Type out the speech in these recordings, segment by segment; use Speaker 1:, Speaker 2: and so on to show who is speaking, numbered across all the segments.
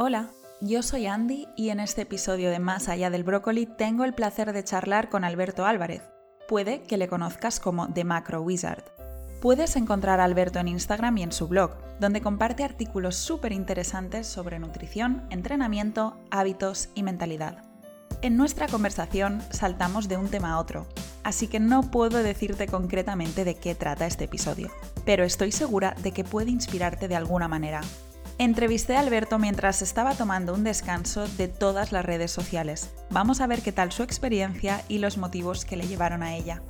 Speaker 1: Hola, yo soy Andy y en este episodio de Más allá del brócoli tengo el placer de charlar con Alberto Álvarez. Puede que le conozcas como The Macro Wizard. Puedes encontrar a Alberto en Instagram y en su blog, donde comparte artículos súper interesantes sobre nutrición, entrenamiento, hábitos y mentalidad. En nuestra conversación saltamos de un tema a otro, así que no puedo decirte concretamente de qué trata este episodio, pero estoy segura de que puede inspirarte de alguna manera. Entrevisté a Alberto mientras estaba tomando un descanso de todas las redes sociales. Vamos a ver qué tal su experiencia y los motivos que le llevaron a ella.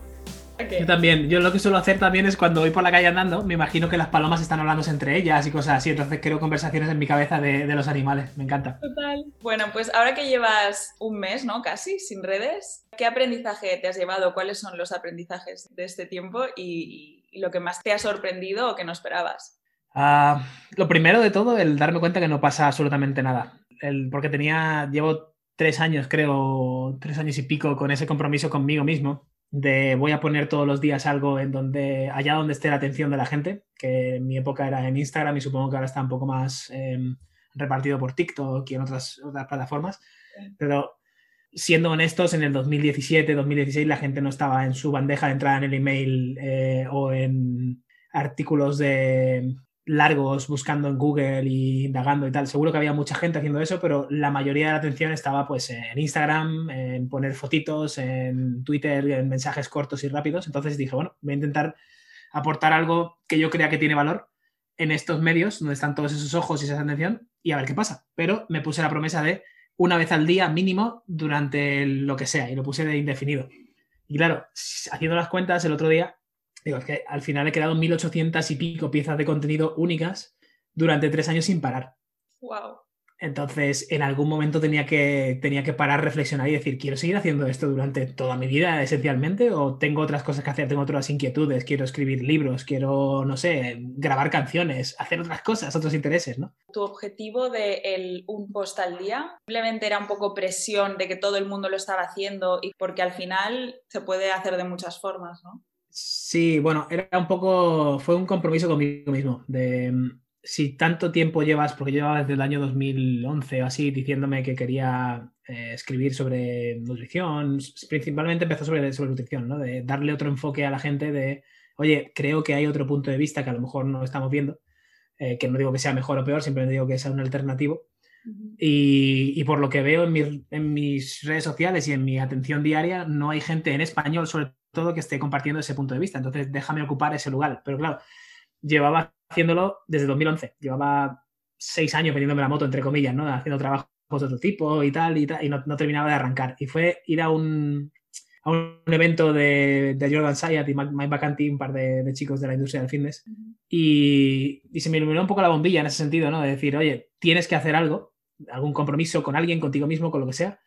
Speaker 2: Yo también, yo lo que suelo hacer también es cuando voy por la calle andando, me imagino que las palomas están hablando entre ellas y cosas así, entonces creo conversaciones en mi cabeza de, de, los animales, me encanta.
Speaker 1: Total. Bueno, pues ahora que llevas un mes, ¿no? Casi, sin redes, ¿qué aprendizaje te has llevado? ¿Cuáles son los aprendizajes de este tiempo y, y lo que más te ha sorprendido o que no esperabas?
Speaker 2: Uh, lo primero de todo, el darme cuenta que no pasa absolutamente nada, el, porque tenía, llevo tres años creo, tres años y pico con ese compromiso conmigo mismo de voy a poner todos los días algo en donde, allá donde esté la atención de la gente, que en mi época era en Instagram y supongo que ahora está un poco más eh, repartido por TikTok y en otras, otras plataformas, pero siendo honestos, en el 2017, 2016 la gente no estaba en su bandeja de entrada en el email eh, o en artículos de largos buscando en Google y indagando y tal. Seguro que había mucha gente haciendo eso, pero la mayoría de la atención estaba pues en Instagram, en poner fotitos, en Twitter, en mensajes cortos y rápidos. Entonces dije, bueno, voy a intentar aportar algo que yo crea que tiene valor en estos medios donde están todos esos ojos y esa atención y a ver qué pasa. Pero me puse la promesa de una vez al día mínimo durante lo que sea y lo puse de indefinido. Y claro, haciendo las cuentas el otro día Digo, es que al final he creado 1800 y pico piezas de contenido únicas durante tres años sin parar.
Speaker 1: Wow.
Speaker 2: Entonces, en algún momento tenía que, tenía que parar, reflexionar y decir, ¿quiero seguir haciendo esto durante toda mi vida esencialmente? ¿O tengo otras cosas que hacer? ¿Tengo otras inquietudes? ¿Quiero escribir libros? ¿Quiero, no sé, grabar canciones? ¿Hacer otras cosas, otros intereses? ¿no?
Speaker 1: ¿Tu objetivo de el un post al día simplemente era un poco presión de que todo el mundo lo estaba haciendo y porque al final se puede hacer de muchas formas, ¿no?
Speaker 2: Sí, bueno, era un poco, fue un compromiso conmigo mismo, de mm, si tanto tiempo llevas, porque llevaba desde el año 2011 o así, diciéndome que quería eh, escribir sobre nutrición, principalmente empezó sobre, sobre nutrición, ¿no? De darle otro enfoque a la gente de, oye, creo que hay otro punto de vista que a lo mejor no estamos viendo, eh, que no digo que sea mejor o peor, simplemente digo que sea un alternativo. Y, y, por lo que veo en, mi, en, mis redes sociales y en mi atención diaria, no hay gente en español, sobre todo que esté compartiendo ese punto de vista. Entonces, déjame ocupar ese lugar. Pero claro, llevaba haciéndolo desde 2011. Llevaba seis años vendiéndome la moto, entre comillas, ¿no? Haciendo trabajos de otro tipo y tal, y, tal, y no, no, terminaba de arrancar. Y fue ir a un, a un evento de, de Jordan Sayat y Mike Bacanti, un par de, de, chicos de la industria del fitness, y, y, se me iluminó un poco la bombilla en ese sentido, ¿no? De decir, oye, tienes que hacer algo, algún compromiso con alguien, contigo mismo, con lo que sea,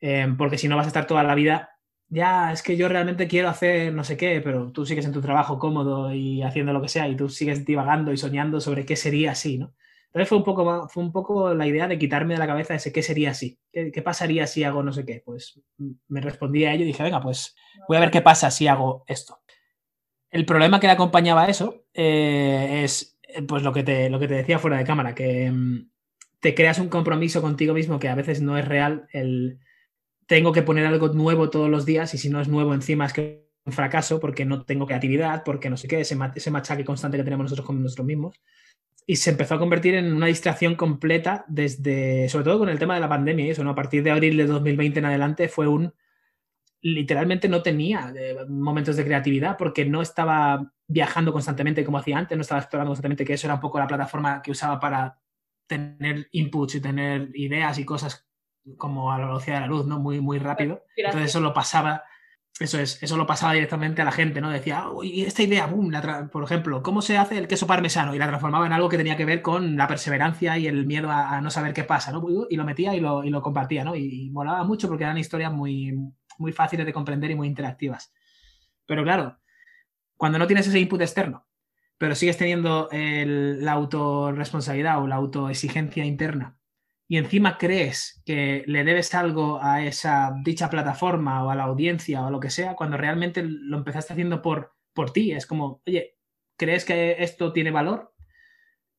Speaker 2: eh, porque si no vas a estar toda la vida ya, es que yo realmente quiero hacer no sé qué, pero tú sigues en tu trabajo cómodo y haciendo lo que sea y tú sigues divagando y soñando sobre qué sería así, ¿no? Entonces fue un poco, fue un poco la idea de quitarme de la cabeza ese qué sería así, qué, pasaría si hago no sé qué. Pues me respondí a ello y dije, venga, pues voy a ver qué pasa si hago esto. El problema que le acompañaba a eso eh, es pues lo que, te, lo que te decía fuera de cámara, que mm, te creas un compromiso contigo mismo que a veces no es real, el tengo que poner algo nuevo todos los días y si no es nuevo encima es que un fracaso porque no tengo creatividad, porque no sé qué, ese, ese machaque constante que tenemos nosotros con nosotros mismos. Y se empezó a convertir en una distracción completa desde, sobre todo con el tema de la pandemia y eso, ¿no? A partir de abril de 2020 en adelante fue un, literalmente no tenía eh, momentos de creatividad porque no estaba viajando constantemente como hacía antes, no estaba explorando constantemente, que eso era un poco la plataforma que usaba para tener inputs y tener ideas y cosas como a la velocidad de la luz, ¿no? Muy, muy rápido. Gracias. Entonces eso lo pasaba, eso es, eso lo pasaba directamente a la gente, ¿no? Decía, uy, esta idea, boom, la por ejemplo, ¿cómo se hace el queso parmesano? Y la transformaba en algo que tenía que ver con la perseverancia y el miedo a, a no saber qué pasa, ¿no? Y lo metía y lo, y lo compartía, ¿no? Y, y, molaba mucho porque eran historias muy, muy fáciles de comprender y muy interactivas. Pero claro, cuando no tienes ese input externo, pero sigues teniendo la autorresponsabilidad o la autoexigencia interna y encima crees que le debes algo a esa dicha plataforma o a la audiencia o a lo que sea, cuando realmente lo empezaste haciendo por, por ti. Es como, oye, ¿crees que esto tiene valor?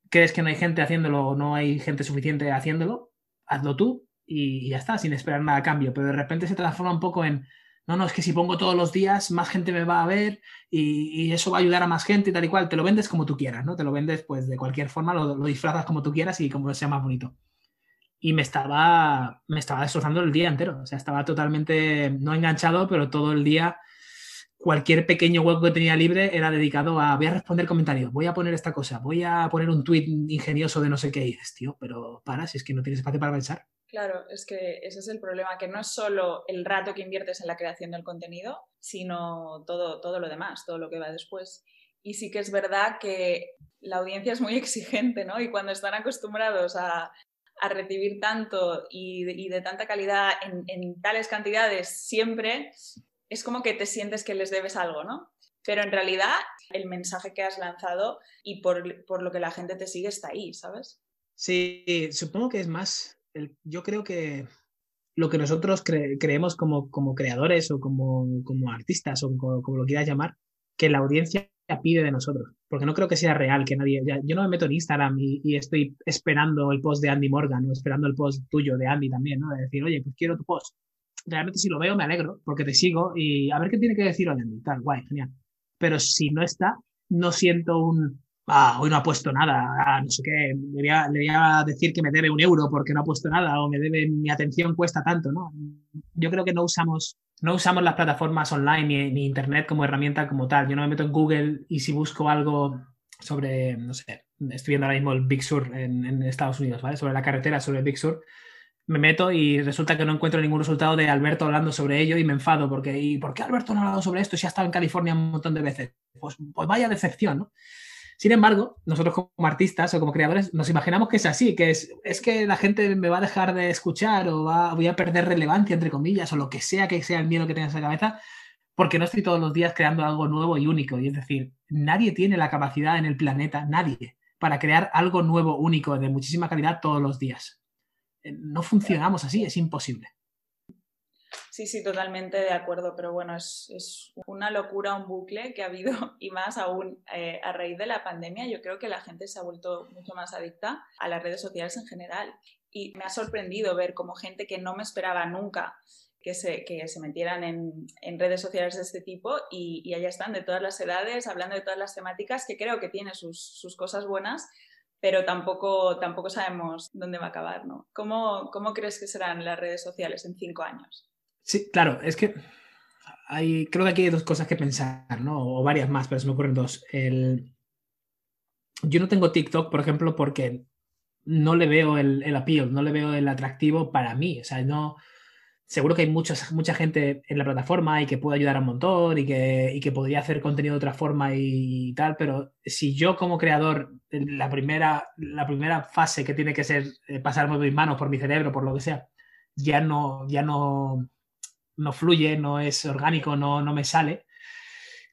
Speaker 2: crees que no hay gente haciéndolo o no hay gente suficiente haciéndolo, hazlo tú y, ya está, sin esperar nada a cambio. Pero de repente se transforma un poco en, no, no, es que si pongo todos los días, más gente me va a ver y, eso va a ayudar a más gente y tal y cual. Te lo vendes como tú quieras, ¿no? Te lo vendes pues de cualquier forma, lo, lo disfrazas como tú quieras y como sea más bonito. Y me estaba, me estaba destrozando el día entero. O sea, estaba totalmente, no enganchado, pero todo el día cualquier pequeño hueco que tenía libre era dedicado a voy a responder comentarios, voy a poner esta cosa, voy a poner un tweet ingenioso de no sé qué. Dices, tío, pero para, si es que no tienes espacio para pensar.
Speaker 1: Claro, es que ese es el problema, que no es solo el rato que inviertes en la creación del contenido, sino todo, todo lo demás, todo lo que va después. Y sí que es verdad que la audiencia es muy exigente, ¿no? Y cuando están acostumbrados a, a recibir tanto y de, tanta calidad en, tales cantidades siempre, es como que te sientes que les debes algo, ¿no? Pero en realidad el mensaje que has lanzado y por, por lo que la gente te sigue está ahí, ¿sabes?
Speaker 2: Sí, supongo que es más, el, yo creo que lo que nosotros cre creemos como, como, creadores o como, como artistas o como, lo quieras llamar, que la audiencia pide de nosotros, porque no creo que sea real que nadie, yo no me meto en Instagram y, y, estoy esperando el post de Andy Morgan o esperando el post tuyo de Andy también, ¿no? De decir, oye, pues quiero tu post realmente si lo veo me alegro porque te sigo y a ver qué tiene que decir hoy en tal, guay, genial. Pero si no está, no siento un, ah, hoy no ha puesto nada, ah, no sé qué, le voy, a, le voy, a, decir que me debe un euro porque no ha puesto nada o me debe, mi atención cuesta tanto, ¿no? Yo creo que no usamos, no usamos las plataformas online ni, ni internet como herramienta como tal. Yo no me meto en Google y si busco algo sobre, no sé, estoy viendo ahora mismo el Big Sur en, en Estados Unidos, ¿vale? Sobre la carretera, sobre el Big Sur me meto y resulta que no encuentro ningún resultado de Alberto hablando sobre ello y me enfado porque ¿y por qué Alberto no ha hablado sobre esto si ha estado en California un montón de veces? Pues, pues vaya decepción, ¿no? Sin embargo, nosotros como artistas o como creadores nos imaginamos que es así, que es, es que la gente me va a dejar de escuchar o va, voy a perder relevancia, entre comillas, o lo que sea que sea el miedo que tengas en la cabeza, porque no estoy todos los días creando algo nuevo y único. Y es decir, nadie tiene la capacidad en el planeta, nadie, para crear algo nuevo, único, de muchísima calidad todos los días. No funcionamos así, es imposible.
Speaker 1: Sí, sí, totalmente de acuerdo, pero bueno, es, es una locura, un bucle que ha habido y más aún eh, a raíz de la pandemia. Yo creo que la gente se ha vuelto mucho más adicta a las redes sociales en general y me ha sorprendido ver como gente que no me esperaba nunca que se, que se metieran en, en, redes sociales de este tipo y, y, allá están de todas las edades, hablando de todas las temáticas, que creo que tiene sus, sus cosas buenas, pero tampoco, tampoco sabemos dónde va a acabar, ¿no? ¿Cómo, ¿Cómo crees que serán las redes sociales en cinco años?
Speaker 2: Sí, claro, es que hay, creo que aquí hay dos cosas que pensar, ¿no? O varias más, pero se me ocurren dos. El... Yo no tengo TikTok, por ejemplo, porque no le veo el, el appeal, no le veo el atractivo para mí. O sea, no, seguro que hay mucha, mucha gente en la plataforma y que puede ayudar un montón y que, y que podría hacer contenido de otra forma y, tal, pero si yo como creador, la primera, la primera fase que tiene que ser eh, pasarme mis manos por mi cerebro, por lo que sea, ya no, ya no, no fluye, no es orgánico, no, no me sale,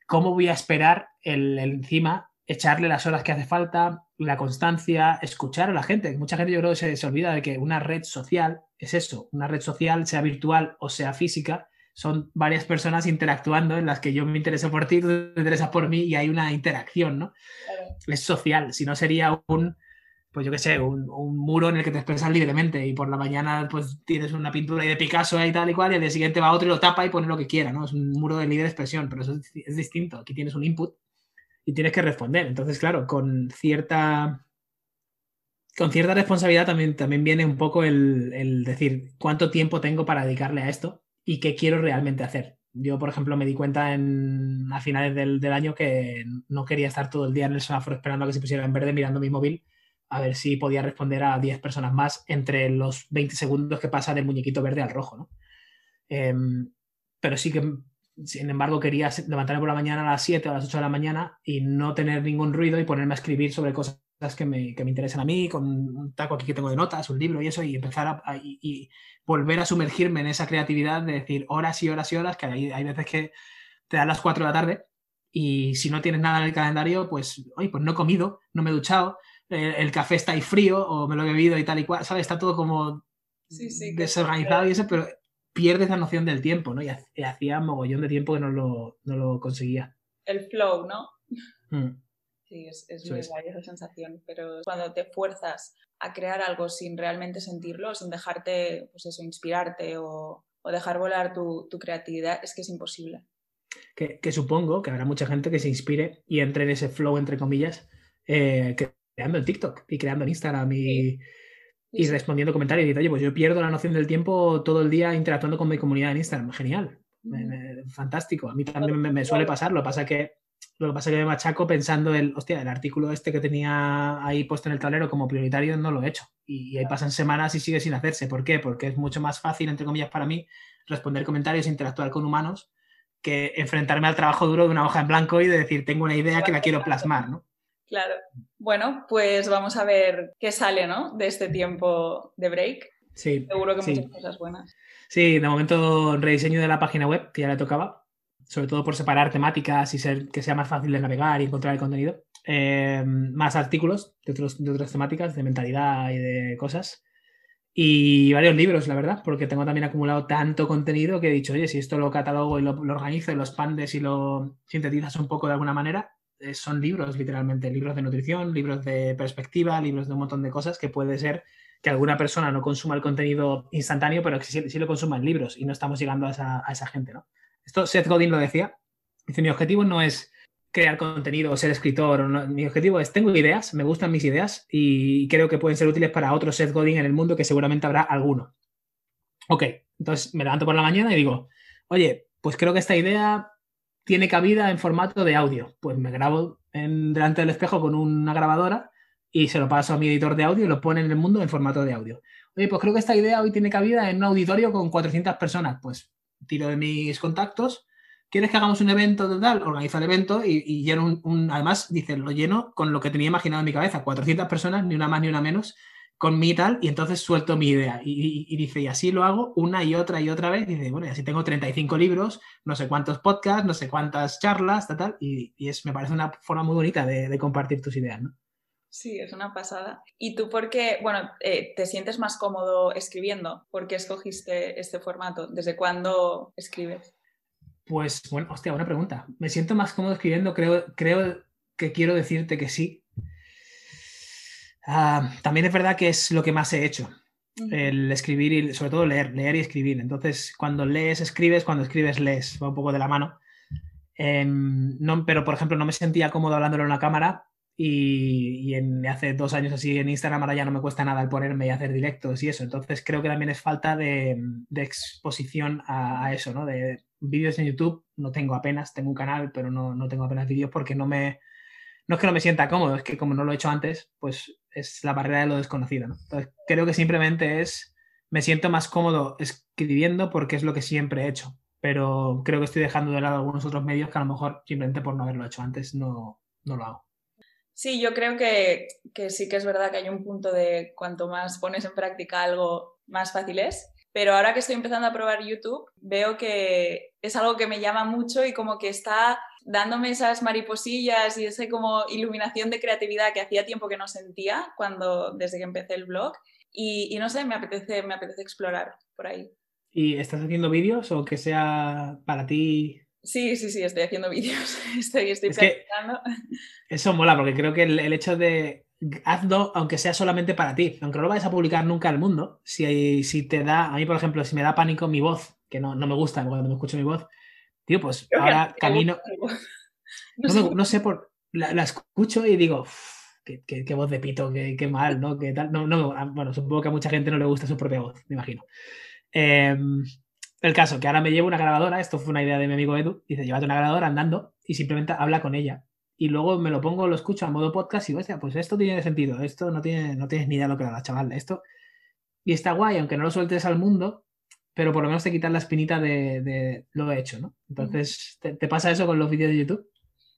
Speaker 2: ¿cómo voy a esperar el, el encima echarle las horas que hace falta, la constancia, escuchar a la gente. Mucha gente yo creo que se, se, olvida de que una red social es eso, una red social, sea virtual o sea física, son varias personas interactuando en las que yo me intereso por ti, tú te interesas por mí y hay una interacción, ¿no? Claro. Es social, si no sería un, pues yo qué sé, un, un, muro en el que te expresas libremente y por la mañana pues tienes una pintura de Picasso y tal y cual y al día siguiente va otro y lo tapa y pone lo que quiera, ¿no? Es un muro de libre expresión, pero eso es, es distinto. Aquí tienes un input y tienes que responder. Entonces, claro, con cierta, con cierta responsabilidad también, también viene un poco el, decir cuánto tiempo tengo para dedicarle a esto y qué quiero realmente hacer. Yo, por ejemplo, me di cuenta en, a finales del, año que no quería estar todo el día en el semáforo esperando a que se pusiera en verde mirando mi móvil a ver si podía responder a 10 personas más entre los 20 segundos que pasa del muñequito verde al rojo, ¿no? Eh, pero sí que sin embargo, quería levantarme por la mañana a las 7 o a las 8 de la mañana y no tener ningún ruido y ponerme a escribir sobre cosas que me, que me interesan a mí, con un taco aquí que tengo de notas, un libro y eso, y empezar a, a y, y, volver a sumergirme en esa creatividad de decir horas y horas y horas, que hay, hay veces que te dan las 4 de la tarde y si no tienes nada en el calendario, pues, oye, pues no he comido, no me he duchado, el, el café está ahí frío o me lo he bebido y tal y cual, ¿sabes? Está todo como
Speaker 1: sí, sí,
Speaker 2: desorganizado y eso, pero pierdes la noción del tiempo, ¿no? Y hacía mogollón de tiempo que no lo, no lo conseguía.
Speaker 1: El flow, ¿no?
Speaker 2: Mm.
Speaker 1: Sí, es, muy guay esa sensación, pero cuando te fuerzas a crear algo sin realmente sentirlo, sin dejarte, pues eso, inspirarte o, dejar volar tu, creatividad, es que es imposible.
Speaker 2: Que, supongo que habrá mucha gente que se inspire y entre en ese flow, entre comillas, eh, creando en TikTok y creando en Instagram y, respondiendo comentarios. Y oye, pues yo pierdo la noción del tiempo todo el día interactuando con mi comunidad en Instagram. Genial, fantástico. A mí también me, me, suele pasar. Lo que pasa que lo que pasa es que me machaco pensando el, hostia, el artículo este que tenía ahí puesto en el tablero como prioritario no lo he hecho. Y, ahí pasan semanas y sigue sin hacerse. ¿Por qué? Porque es mucho más fácil, entre comillas, para mí responder comentarios e interactuar con humanos que enfrentarme al trabajo duro de una hoja en blanco y de decir, tengo una idea que la quiero plasmar, ¿no?
Speaker 1: Claro. Bueno, pues vamos a ver qué sale, ¿no? De este tiempo de break.
Speaker 2: Sí.
Speaker 1: Seguro que muchas cosas buenas.
Speaker 2: Sí, de momento rediseño de la página web, que ya le tocaba sobre todo por separar temáticas y ser, que sea más fácil de navegar y encontrar el contenido. Eh, más artículos de, de otras temáticas, de mentalidad y de cosas. Y varios libros, la verdad, porque tengo también acumulado tanto contenido que he dicho, oye, si esto lo catalogo y lo, organizo y lo expandes y lo sintetizas un poco de alguna manera, eh, son libros, literalmente, libros de nutrición, libros de perspectiva, libros de un montón de cosas que puede ser que alguna persona no consuma el contenido instantáneo, pero que sí, lo consuma en libros y no estamos llegando a esa, a esa gente, ¿no? Esto Seth Godin lo decía. Dice, mi objetivo no es crear contenido o ser escritor. Mi objetivo es, tengo ideas, me gustan mis ideas y creo que pueden ser útiles para otro Seth Godin en el mundo que seguramente habrá alguno. Ok, entonces me levanto por la mañana y digo, oye, pues creo que esta idea tiene cabida en formato de audio. Pues me grabo en, delante del espejo con una grabadora y se lo paso a mi editor de audio y lo pone en el mundo en formato de audio. Oye, pues creo que esta idea hoy tiene cabida en un auditorio con 400 personas. Pues tiro de mis contactos. ¿Quieres que hagamos un evento total? Organiza el evento y, lleno un, Además, dice, lo lleno con lo que tenía imaginado en mi cabeza: 400 personas, ni una más ni una menos, con mi tal, y entonces suelto mi idea. Y, dice, y así lo hago una y otra y otra vez. Dice, bueno, y así tengo 35 libros, no sé cuántos podcasts, no sé cuántas charlas, tal, tal. Y, es, me parece una forma muy bonita de, de compartir tus ideas, ¿no?
Speaker 1: Sí, es una pasada. ¿Y tú por qué, bueno, eh, te sientes más cómodo escribiendo? ¿Por qué escogiste este formato? ¿Desde cuándo escribes?
Speaker 2: Pues, bueno, hostia, buena pregunta. Me siento más cómodo escribiendo, creo, creo que quiero decirte que sí. Ah, también es verdad que es lo que más he hecho. El escribir y sobre todo leer, leer y escribir. Entonces, cuando lees, escribes, cuando escribes, lees. Va un poco de la mano. Em, no, pero, por ejemplo, no me sentía cómodo hablándolo en la cámara y, en, hace dos años así en Instagram ahora ya no me cuesta nada el ponerme y hacer directos y eso. Entonces creo que también es falta de, exposición a, eso, ¿no? De vídeos en YouTube no tengo apenas, tengo un canal, pero no, no tengo apenas vídeos porque no me... No es que no me sienta cómodo, es que como no lo he hecho antes, pues es la barrera de lo desconocido, ¿no? Entonces creo que simplemente es... Me siento más cómodo escribiendo porque es lo que siempre he hecho, pero creo que estoy dejando de lado algunos otros medios que a lo mejor simplemente por no haberlo hecho antes no, no lo hago.
Speaker 1: Sí, yo creo que, sí que es verdad que hay un punto de cuanto más pones en práctica algo, más fácil es. Pero ahora que estoy empezando a probar YouTube, veo que es algo que me llama mucho y como que está dándome esas mariposillas y esa como iluminación de creatividad que hacía tiempo que no sentía cuando desde que empecé el blog. Y, no sé, me apetece, me apetece explorar por ahí.
Speaker 2: ¿Y estás haciendo vídeos o que sea para ti
Speaker 1: Sí, sí, sí, estoy haciendo vídeos. Estoy, estoy practicando.
Speaker 2: Eso mola, porque creo que el, hecho de hazlo, aunque sea solamente para ti, aunque no lo vayas a publicar nunca al mundo, si, si te da, a mí por ejemplo, si me da pánico mi voz, que no, no me gusta cuando me escucho mi voz, tío, pues ahora camino. No, sé por. La, escucho y digo, qué, qué, voz de pito, qué, qué, mal, ¿no? ¿Qué tal? No, no, bueno, supongo que a mucha gente no le gusta su propia voz, me imagino. Eh, el caso, que ahora me llevo una grabadora, esto fue una idea de mi amigo Edu, dice, llévate una grabadora andando y simplemente habla con ella. Y luego me lo pongo, lo escucho a modo podcast y, hostia, pues esto tiene sentido, esto no, tiene, no tienes ni idea de lo que da, chaval, esto... Y está guay, aunque no lo sueltes al mundo, pero por lo menos te quitas la espinita de, lo hecho, ¿no? Entonces, ¿te, pasa eso con los vídeos de YouTube?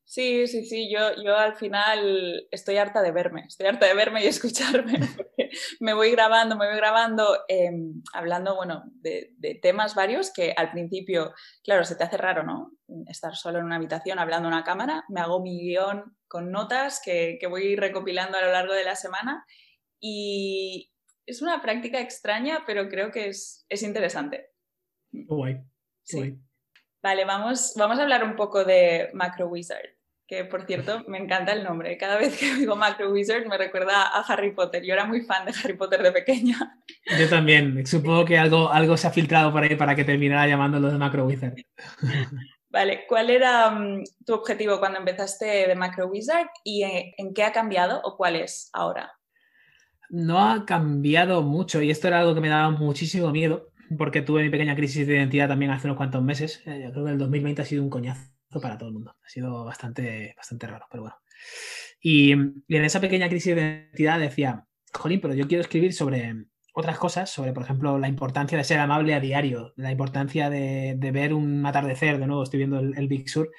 Speaker 1: Sí, sí, sí, yo, yo al final estoy harta de verme, estoy harta de verme y escucharme, me voy grabando, me voy grabando, em, hablando, bueno, de, temas varios que al principio, claro, se te hace raro, ¿no? Estar solo en una habitación hablando a una cámara, me hago mi guion con notas que, que voy recopilando a lo largo de la semana y es una práctica extraña, pero creo que es, es interesante.
Speaker 2: Guay, sí.
Speaker 1: Vale, vamos, vamos a hablar un poco de Macro Wizard. Que por cierto me encanta el nombre. Cada vez que digo Macro Wizard me recuerda a Harry Potter. Yo era muy fan de Harry Potter de pequeña.
Speaker 2: Yo también. Supongo que algo, algo se ha filtrado por ahí para que terminara llamándolo de Macro Wizard.
Speaker 1: Vale, ¿cuál era mm, tu objetivo cuando empezaste de Macro Wizard y en, qué ha cambiado o cuál es ahora?
Speaker 2: No ha cambiado mucho y esto era algo que me daba muchísimo miedo porque tuve mi pequeña crisis de identidad también hace unos cuantos meses. Eh, yo creo que el 2020 ha sido un coñazo para todo el mundo. Ha sido bastante, bastante raro, pero bueno. Y, en esa pequeña crisis de identidad decía, jolín, pero yo quiero escribir sobre otras cosas, sobre, por ejemplo, la importancia de ser amable a diario, la importancia de, ver un atardecer, de nuevo estoy viendo el, Big Sur,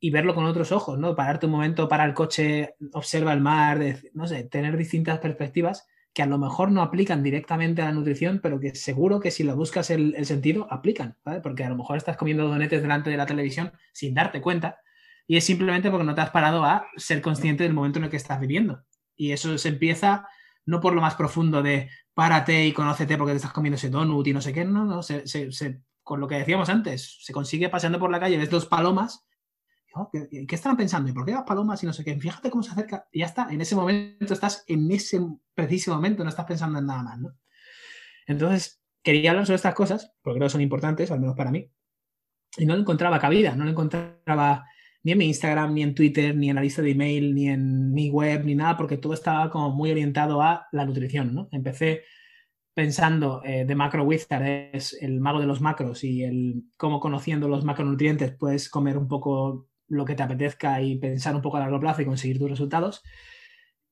Speaker 2: y verlo con otros ojos, ¿no? Pararte un momento, para el coche, observa el mar, no sé, tener distintas perspectivas que a lo mejor no aplican directamente a la nutrición, pero que seguro que si lo buscas el, sentido, aplican. Porque a lo mejor estás comiendo donetes delante de la televisión sin darte cuenta y es simplemente porque no te has parado a ser consciente del momento en el que estás viviendo. Y eso se empieza no por lo más profundo de párate y conócete porque te estás comiendo ese donut y no sé qué, no, no, se, con lo que decíamos antes, se consigue paseando por la calle, ves dos palomas ¿Qué, ¿Qué, pensando? ¿Y por qué las palomas y no sé qué? Fíjate cómo se acerca y ya está. En ese momento estás en ese preciso momento, no estás pensando en nada más, ¿no? Entonces, quería hablar sobre estas cosas, porque creo que son importantes, al menos para mí, y no le encontraba cabida, no lo encontraba ni en mi Instagram, ni en Twitter, ni en la lista de email, ni en mi web, ni nada, porque todo estaba como muy orientado a la nutrición, ¿no? Empecé pensando eh, de Macro Wizard es el mago de los macros y el cómo conociendo los macronutrientes puedes comer un poco lo que te apetezca y pensar un poco a largo plazo y conseguir tus resultados.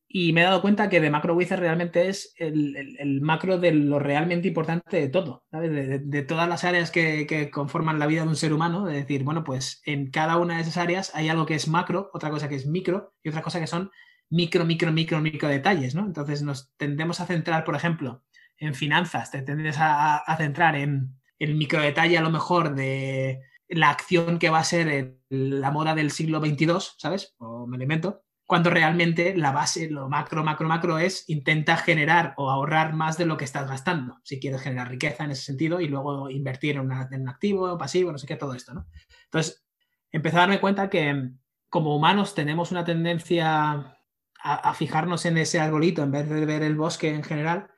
Speaker 2: Y me he dado cuenta que de Macro Wizard realmente es el, macro de lo realmente importante de todo, De, todas las áreas que, conforman la vida de un ser humano. Es decir, bueno, pues en cada una de esas áreas hay algo que es macro, otra cosa que es micro y otra cosa que son micro, micro, micro, micro detalles, ¿no? Entonces nos tendemos a centrar, por ejemplo, en finanzas, te tendemos a, a centrar en el micro detalle a lo mejor de la acción que va a ser la moda del siglo XXII, ¿sabes? O me lo cuando realmente la base, lo macro, macro, macro es intenta generar o ahorrar más de lo que estás gastando, si quieres generar riqueza en ese sentido y luego invertir en, un activo, pasivo, no sé qué, todo esto, ¿no? Entonces, empecé a darme cuenta que como humanos tenemos una tendencia a fijarnos en ese arbolito en vez de ver el bosque en general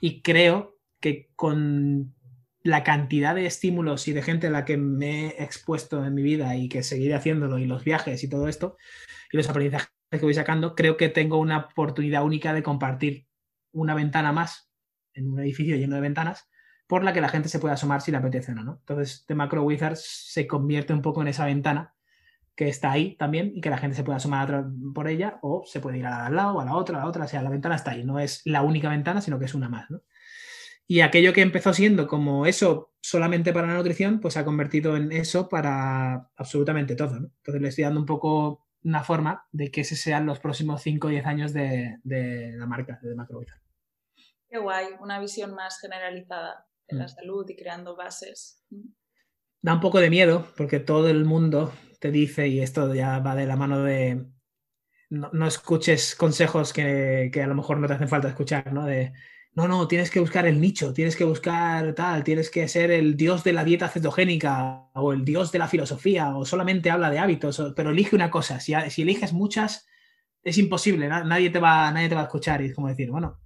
Speaker 2: y creo que con la cantidad de estímulos y de gente a la que me he expuesto en mi vida y que seguiré haciéndolo y los viajes y todo esto y los aprendizajes que voy sacando, creo que tengo una oportunidad única de compartir una ventana más en un edificio lleno de ventanas por la que la gente se pueda asomar si le apetece o no. Entonces, The Macro Wizards se convierte un poco en esa ventana que está ahí también y que la gente se puede asomar por ella o se puede ir al lado, a la otra, a la otra, o sea, la ventana está ahí, no es la única ventana, sino que es una más. Y aquello que empezó siendo como eso solamente para la nutrición, pues se ha convertido en eso para absolutamente todo. ¿no? Entonces le estoy dando un poco una forma de que ese sean los próximos 5 o 10 años de, la marca de Macrovita.
Speaker 1: Qué guay, una visión más generalizada de la mm. salud y creando bases.
Speaker 2: Da un poco de miedo porque todo el mundo te dice, y esto ya va de la mano de no, escuches consejos que, que, a lo mejor no te hacen falta escuchar, ¿no? De no, no, tienes que buscar el nicho, tienes que buscar tal, tienes que ser el dios de la dieta cetogénica o el dios de la filosofía o solamente habla de hábitos, pero elige una cosa, si, eliges muchas es imposible, nadie te, va, nadie te va a escuchar y es como decir, bueno,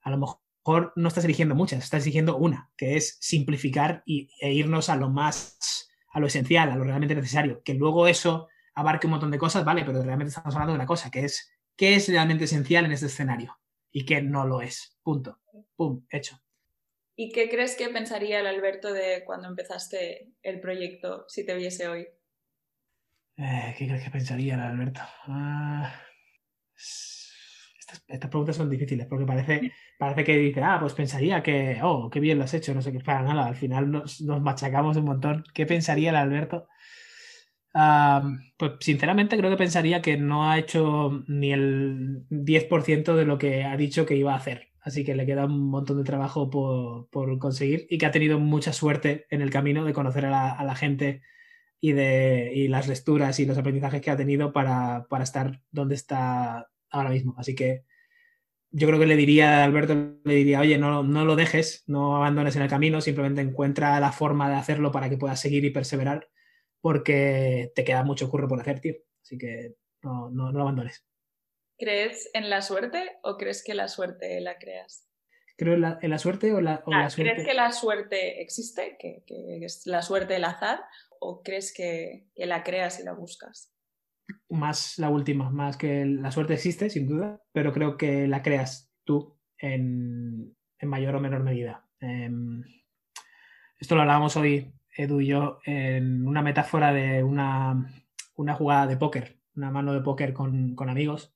Speaker 2: a lo mejor no estás eligiendo muchas, estás eligiendo una, que es simplificar y, e irnos a lo más, a lo esencial, a lo realmente necesario, que luego eso abarque un montón de cosas, vale, pero realmente estamos hablando de una cosa, que es, ¿qué es realmente esencial en este escenario? Y que no lo es. Punto. Pum, hecho.
Speaker 1: ¿Y qué crees que pensaría el Alberto de cuando empezaste el proyecto si te viese hoy?
Speaker 2: Eh, ¿Qué crees que pensaría el Alberto? Ah, estas, preguntas son difíciles porque parece, parece que dice, ah, pues pensaría que, oh, qué bien lo has hecho, no sé qué, para nada, al final nos, nos machacamos un montón. ¿Qué pensaría el Alberto? Pues sinceramente creo que pensaría que no ha hecho ni el 10% de lo que ha dicho que iba a hacer. Así que le queda un montón de trabajo por, conseguir y que ha tenido mucha suerte en el camino de conocer a la, gente y de y las lecturas y los aprendizajes que ha tenido para, estar donde está ahora mismo. Así que yo creo que le diría a Alberto, le diría, oye, no, no lo dejes, no abandones en el camino, simplemente encuentra la forma de hacerlo para que puedas seguir y perseverar porque te queda mucho curro por hacer, tío. Así que no, no, lo abandones.
Speaker 1: ¿Crees en la suerte o crees que la suerte la creas?
Speaker 2: Creo en la, suerte o la,
Speaker 1: ah, suerte. ¿Crees que la suerte existe, que, es la suerte del azar, o crees que, la creas y la buscas?
Speaker 2: Más la última, más que la suerte existe, sin duda, pero creo que la creas tú en, mayor o menor medida. Em, esto lo hablábamos hoy, Edu y yo, en una metáfora de una, jugada de póker, una mano de póker con, amigos,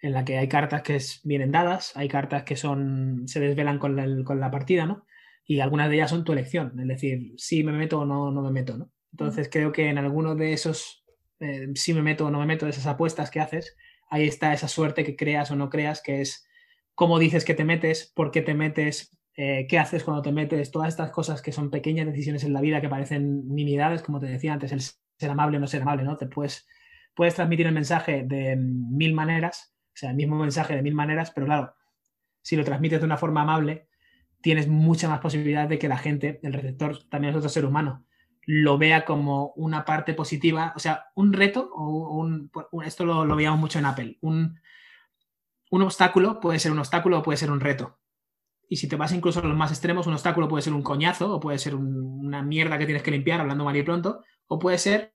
Speaker 2: en la que hay cartas que vienen dadas, hay cartas que son se desvelan con la, partida, ¿no? Y algunas de ellas son tu elección, es decir, si me meto o no, no me meto, ¿no? Entonces creo que en alguno de esos, eh, si me meto o no me meto, de esas apuestas que haces, ahí está esa suerte que creas o no creas, que es cómo dices que te metes, por qué te metes, eh, qué haces cuando te metes, todas estas cosas que son pequeñas decisiones en la vida que parecen nimiedades, como te decía antes, el ser amable o no ser amable, ¿no? Te puedes, puedes transmitir el mensaje de mil maneras, o sea, el mismo mensaje de mil maneras, pero claro, si lo transmites de una forma amable, tienes mucha más posibilidad de que la gente, el receptor, también es otro ser humano, lo vea como una parte positiva, o sea, un reto, o un, esto lo, lo veíamos mucho en Apple, un, un obstáculo puede ser un obstáculo o puede ser un reto. Y si te vas incluso a los más extremos, un obstáculo puede ser un coñazo o puede ser una mierda que tienes que limpiar, hablando mal y pronto, o puede ser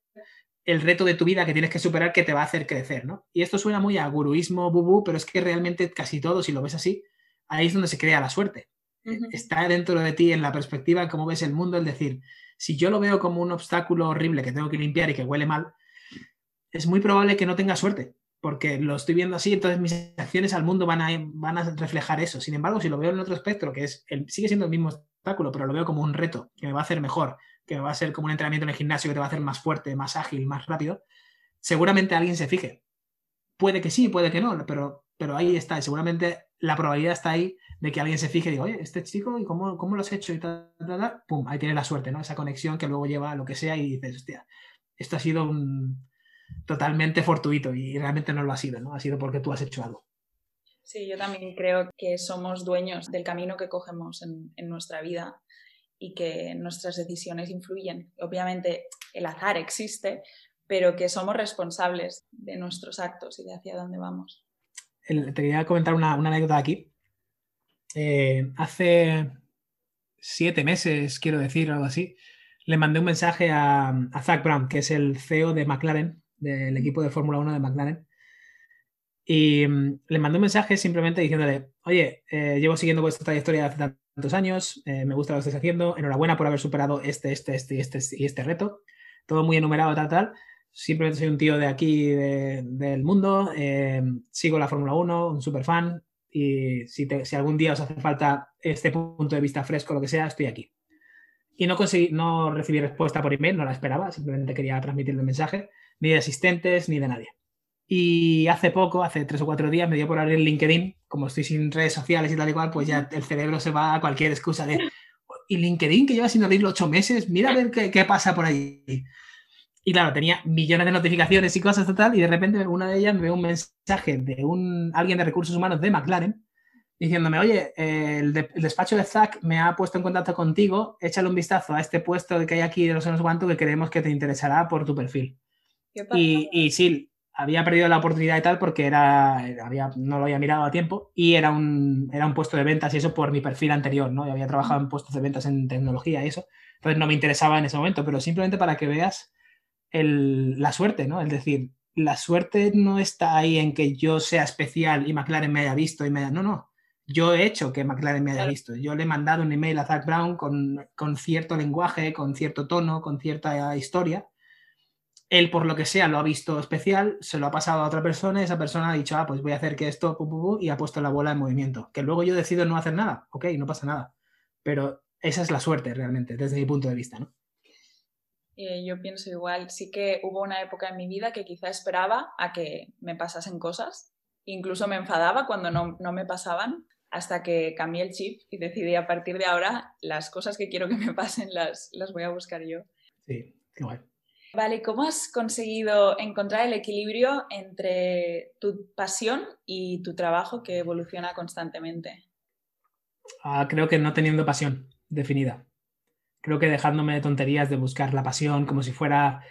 Speaker 2: el reto de tu vida que tienes que superar que te va a hacer crecer, ¿no? Y esto suena muy a guruismo, bubú, pero es que realmente casi todo, si lo ves así, ahí es donde se crea la suerte. Está dentro de ti en la perspectiva cómo ves el mundo, el decir, si yo lo veo como un obstáculo horrible que tengo que limpiar y que huele mal, es muy probable que no tenga suerte, porque lo estoy viendo así, entonces mis acciones al mundo van a, van a reflejar eso. Sin embargo, si lo veo en otro espectro, que es el, sigue siendo el mismo obstáculo, pero lo veo como un reto que me va a hacer mejor, que va a ser como un entrenamiento en el gimnasio que te va a hacer más fuerte, más ágil, más rápido, seguramente alguien se fije. Puede que sí, puede que no, pero, pero ahí está. Seguramente la probabilidad está ahí de que alguien se fije y diga, oye, este chico, ¿y cómo, cómo lo has hecho? Y tal, tal, pum, ahí tienes la suerte, ¿no? Esa conexión que luego lleva a lo que sea y dices, hostia, esto ha sido un, totalmente fortuito y realmente no lo ha sido, ¿no? Ha sido porque tú has hecho algo.
Speaker 1: Sí, yo también creo que somos dueños del camino que cogemos en, nuestra vida y que nuestras decisiones influyen. Obviamente el azar existe, pero que somos responsables de nuestros actos y de hacia dónde vamos.
Speaker 2: te quería comentar una, anécdota aquí. Eh, hace siete meses, quiero decir, algo así, le mandé un mensaje a, a Zach Brown, que es el CEO de McLaren, del equipo de Fórmula 1 de McLaren. Y mm, le mandó un mensaje simplemente diciéndole, oye, eh, llevo siguiendo vuestra trayectoria hace tantos años, eh, me gusta lo que estáis haciendo, enhorabuena por haber superado este, este, este y este, y este reto. Todo muy enumerado, tal, tal. Simplemente soy un tío de aquí, del mundo, eh, sigo la Fórmula 1, un super fan, y si, si algún día os hace falta este punto de vista fresco, lo que sea, estoy aquí. Y no, conseguí, no recibí respuesta por email, no la esperaba, simplemente quería transmitirle el mensaje ni de asistentes, ni de nadie. Y hace poco, hace tres o cuatro días, me dio por abrir LinkedIn, como estoy sin redes sociales y tal y cual, pues ya el cerebro se va a cualquier excusa de, y LinkedIn que lleva sin abrirlo ocho meses, mira a ver qué, pasa por ahí. Y claro, tenía millones de notificaciones y cosas total, y de repente una de ellas me ve un mensaje de un, alguien de recursos humanos de McLaren diciéndome, oye, el, despacho de Zack me ha puesto en contacto contigo, échale un vistazo a este puesto que hay aquí de los años cuánto que creemos que te interesará por tu perfil. Y, sí, había perdido la oportunidad y tal porque era, había, no lo había mirado a tiempo y era un, era un puesto de ventas y eso por mi perfil anterior, ¿no? Yo había trabajado en puestos de ventas en tecnología y eso. Entonces no me interesaba en ese momento, pero simplemente para que veas el, la suerte, ¿no? Es decir, la suerte no está ahí en que yo sea especial y McLaren me haya visto y me haya... No, no. Yo he hecho que McLaren me haya visto. Yo le he mandado un email a Zach Brown con, con cierto lenguaje, con cierto tono, con cierta historia él por lo que sea lo ha visto especial, se lo ha pasado a otra persona y esa persona ha dicho, ah, pues voy a hacer que esto, y ha puesto la bola en movimiento. Que luego yo decido no hacer nada, ok, no pasa nada. Pero esa es la suerte realmente, desde mi punto de vista, ¿no?
Speaker 1: Eh, yo pienso igual, sí que hubo una época en mi vida que quizá esperaba a que me pasasen cosas, incluso me enfadaba cuando no, no me pasaban, hasta que cambié el chip y decidí a partir de ahora las cosas que quiero que me pasen las, las voy a buscar yo.
Speaker 2: Sí, guay.
Speaker 1: Vale, ¿cómo has conseguido encontrar el equilibrio entre tu pasión y tu trabajo que evoluciona constantemente?
Speaker 2: Ah, creo que no teniendo pasión definida. Creo que dejándome de tonterías de buscar la pasión como si fuera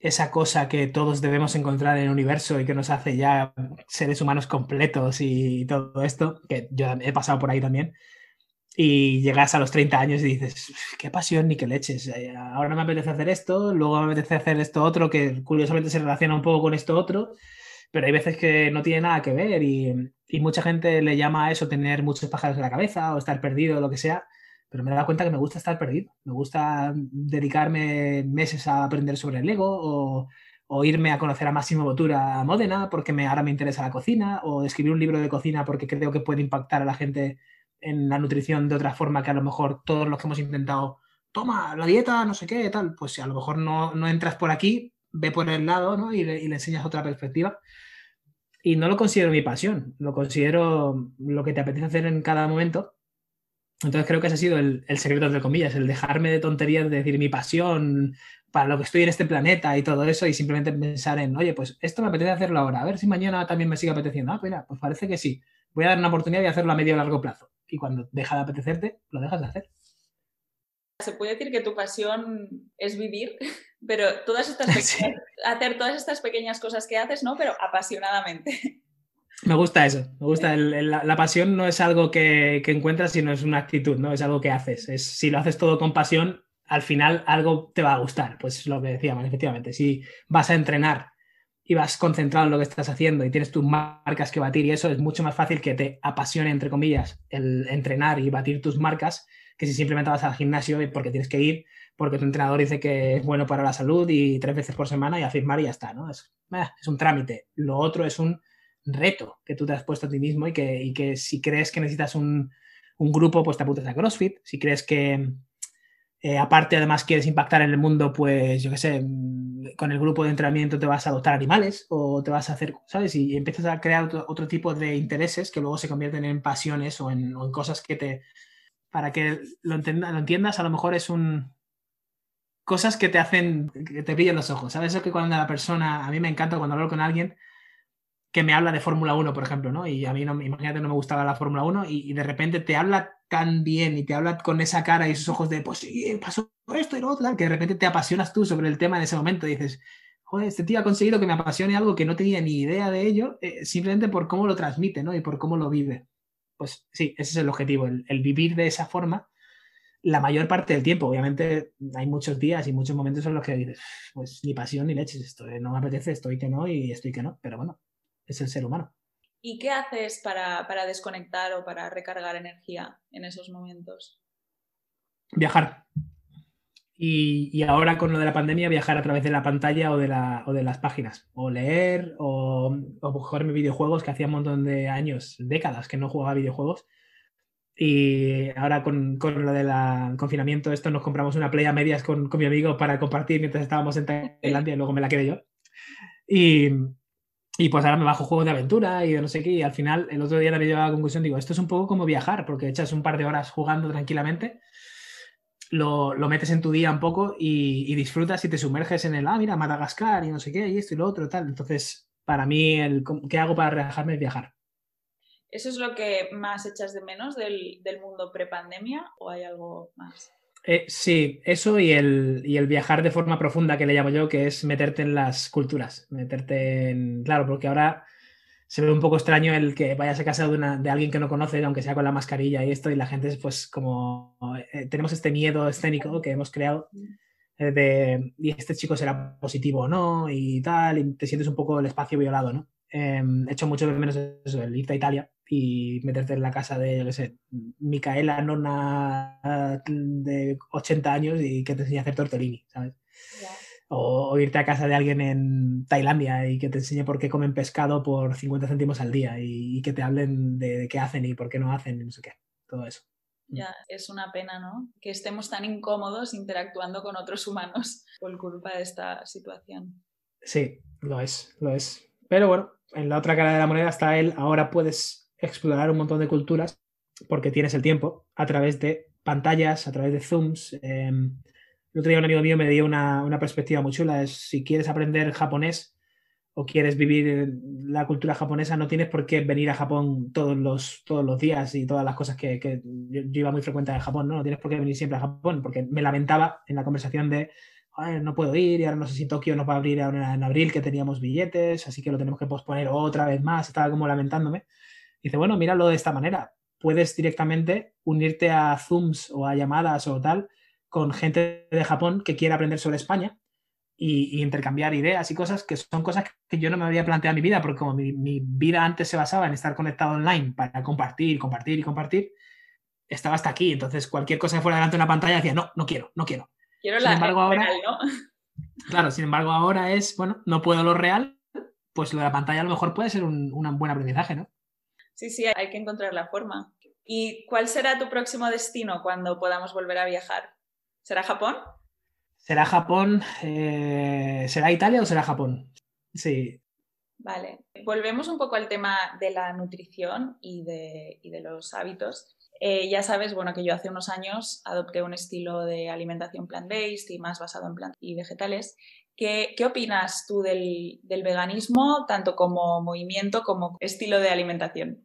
Speaker 2: esa cosa que todos debemos encontrar en el universo y que nos hace ya seres humanos completos y todo esto, que yo he pasado por ahí también, y llegas a los 30 años y dices, qué pasión ni qué leches, eh, ahora me apetece hacer esto, luego me apetece hacer esto otro, que curiosamente se relaciona un poco con esto otro, pero hay veces que no tiene nada que ver y, y mucha gente le llama a eso tener muchos pájaros en la cabeza o estar perdido o lo que sea pero me he dado cuenta que me gusta estar perdido. Me gusta dedicarme meses a aprender sobre el Lego o, irme a conocer a Máximo Botura a Módena porque me, ahora me interesa la cocina o escribir un libro de cocina porque creo que puede impactar a la gente en la nutrición de otra forma que a lo mejor todos los que hemos intentado, toma, la dieta, no sé qué, tal, pues a lo mejor no, no entras por aquí, ve por el lado ¿no? y, le, y le enseñas otra perspectiva. Y no lo considero mi pasión, lo considero lo que te apetece hacer en cada momento entonces creo que ese ha sido el, secreto, entre comillas, el dejarme de tonterías, de decir mi pasión para lo que estoy en este planeta y todo eso, y simplemente pensar en, oye, pues esto me apetece hacerlo ahora, a ver si mañana también me sigue apeteciendo. Ah, mira, pues parece que sí. Voy a dar una oportunidad y hacerlo a medio o largo plazo. Y cuando deja de apetecerte, lo dejas de hacer.
Speaker 1: Se puede decir que tu pasión es vivir, pero todas estas hacer todas estas pequeñas cosas que haces, ¿no? Pero apasionadamente.
Speaker 2: Me gusta eso, me gusta. la, pasión no es algo que, encuentras, sino es una actitud, ¿no? Es algo que haces. Es, si lo haces todo con pasión, al final algo te va a gustar. Pues lo que decíamos, efectivamente. Si vas a entrenar y vas concentrado en lo que estás haciendo y tienes tus marcas que batir y eso, es mucho más fácil que te apasione, entre comillas, el entrenar y batir tus marcas que si simplemente vas al gimnasio porque tienes que ir, porque tu entrenador dice que es bueno para la salud y tres veces por semana y a firmar y ya está, ¿no? Es, eh, es un trámite. Lo otro es un reto que tú te has puesto a ti mismo y que, que si crees que necesitas un, grupo, pues te apuntas a CrossFit. Si crees que eh, aparte además quieres impactar en el mundo, pues yo qué sé, con el grupo de entrenamiento te vas a adoptar animales o te vas a hacer, ¿sabes? Y, empiezas a crear otro, tipo de intereses que luego se convierten en pasiones o en, cosas que te... Para que lo, lo entiendas, a lo mejor es un, cosas que te hacen, que te brillen los ojos, ¿sabes? Eso que cuando la persona, a mí me encanta cuando hablo con alguien, que me habla de Fórmula 1, por ejemplo, ¿no? Y a mí, no, imagínate, no me gustaba la Fórmula 1 y, de repente te habla tan bien y te habla con esa cara y esos ojos de, pues sí, pasó esto y lo otro, que de repente te apasionas tú sobre el tema en ese momento y dices, joder, este tío ha conseguido que me apasione algo que no tenía ni idea de ello, eh, simplemente por cómo lo transmite, ¿no? Y por cómo lo vive. Pues sí, ese es el objetivo, el, vivir de esa forma la mayor parte del tiempo. Obviamente hay muchos días y muchos momentos en los que dices, pues ni pasión ni leches, esto no me apetece, estoy que no y estoy que no, pero bueno, es el ser humano.
Speaker 1: ¿Y qué haces para, desconectar o para recargar energía en esos momentos?
Speaker 2: Viajar. Y, ahora con lo de la pandemia, viajar a través de la pantalla o de, la, o de las páginas. O leer o, o jugarme videojuegos, que hacía un montón de años, décadas que no jugaba videojuegos. Y ahora con, lo del confinamiento, esto nos compramos una play a medias con, con mi amigo para compartir mientras estábamos en Tailandia y luego me la quedé yo. Y, y pues ahora me bajo juegos de aventura y de no sé qué. Y al final, el otro día me llevado a la conclusión, digo, esto es un poco como viajar, porque echas un par de horas jugando tranquilamente, lo, metes en tu día un poco y, disfrutas y te sumerges en el, ah, mira, Madagascar y no sé qué, y esto y lo otro, tal. Entonces, para mí, el, ¿qué hago para relajarme es viajar.
Speaker 1: ¿Eso es lo que más echas de menos del, del mundo prepandemia o hay algo más?
Speaker 2: Eh, sí, eso y el, y el, viajar de forma profunda que le llamo yo, que es meterte en las culturas, meterte en... Claro, porque ahora se ve un poco extraño el que vayas a casa de, una, de alguien que no conoces, aunque sea con la mascarilla y esto, y la gente es pues como... Eh, tenemos este miedo escénico que hemos creado eh, de, y este chico será positivo o no, y tal, y te sientes un poco el espacio violado, ¿no? Em, he hecho mucho menos eso, el irte a Italia y meterte en la casa de, yo qué sé, Micaela, nona de 80 años y que te enseñe a hacer tortellini, ¿sabes? O, irte a casa de alguien en Tailandia y que te enseñe por qué comen pescado por 50 céntimos al día y, que te hablen de, qué hacen y por qué no hacen y no sé qué, todo eso.
Speaker 1: Mm. Ya, es una pena, ¿no? Que estemos tan incómodos interactuando con otros humanos por culpa de esta situación.
Speaker 2: Sí, lo es, lo es. Pero bueno, en la otra cara de la moneda está él, ahora puedes explorar un montón de culturas porque tienes el tiempo a través de pantallas, a través de zooms. Em, el otro día un amigo mío me dio una, perspectiva muy chula, es si quieres aprender japonés o quieres vivir la cultura japonesa, no tienes por qué venir a Japón todos los, todos los días y todas las cosas que, yo, iba muy frecuente a Japón, ¿no? no tienes por qué venir siempre a Japón, porque me lamentaba en la conversación de no puedo ir y ahora no sé si Tokio nos va a abrir ahora en abril que teníamos billetes, así que lo tenemos que posponer otra vez más, estaba como lamentándome. Dice, bueno, míralo de esta manera, puedes directamente unirte a Zooms o a llamadas o tal con gente de Japón que quiera aprender sobre España y, intercambiar ideas y cosas que son cosas que yo no me había planteado en mi vida, porque como mi, mi, vida antes se basaba en estar conectado online para compartir, compartir y compartir, estaba hasta aquí. Entonces, cualquier cosa que fuera delante de una pantalla decía, no, no quiero, no quiero.
Speaker 1: Quiero sin la embargo, ahora, ¿no?
Speaker 2: Claro, sin embargo, ahora es, bueno, no puedo lo real, pues lo de la pantalla a lo mejor puede ser un, un buen aprendizaje, ¿no?
Speaker 1: Sí, sí, hay que encontrar la forma. ¿Y cuál será tu próximo destino cuando podamos volver a viajar? ¿Será Japón?
Speaker 2: ¿Será Japón? Eh, ¿Será Italia o será Japón? Sí.
Speaker 1: Vale. Volvemos un poco al tema de la nutrición y de, y de los hábitos. Eh, ya sabes, bueno, que yo hace unos años adopté un estilo de alimentación plant-based y más basado en plantas y vegetales. ¿Qué, ¿Qué, opinas tú del, del, veganismo, tanto como movimiento como estilo de alimentación?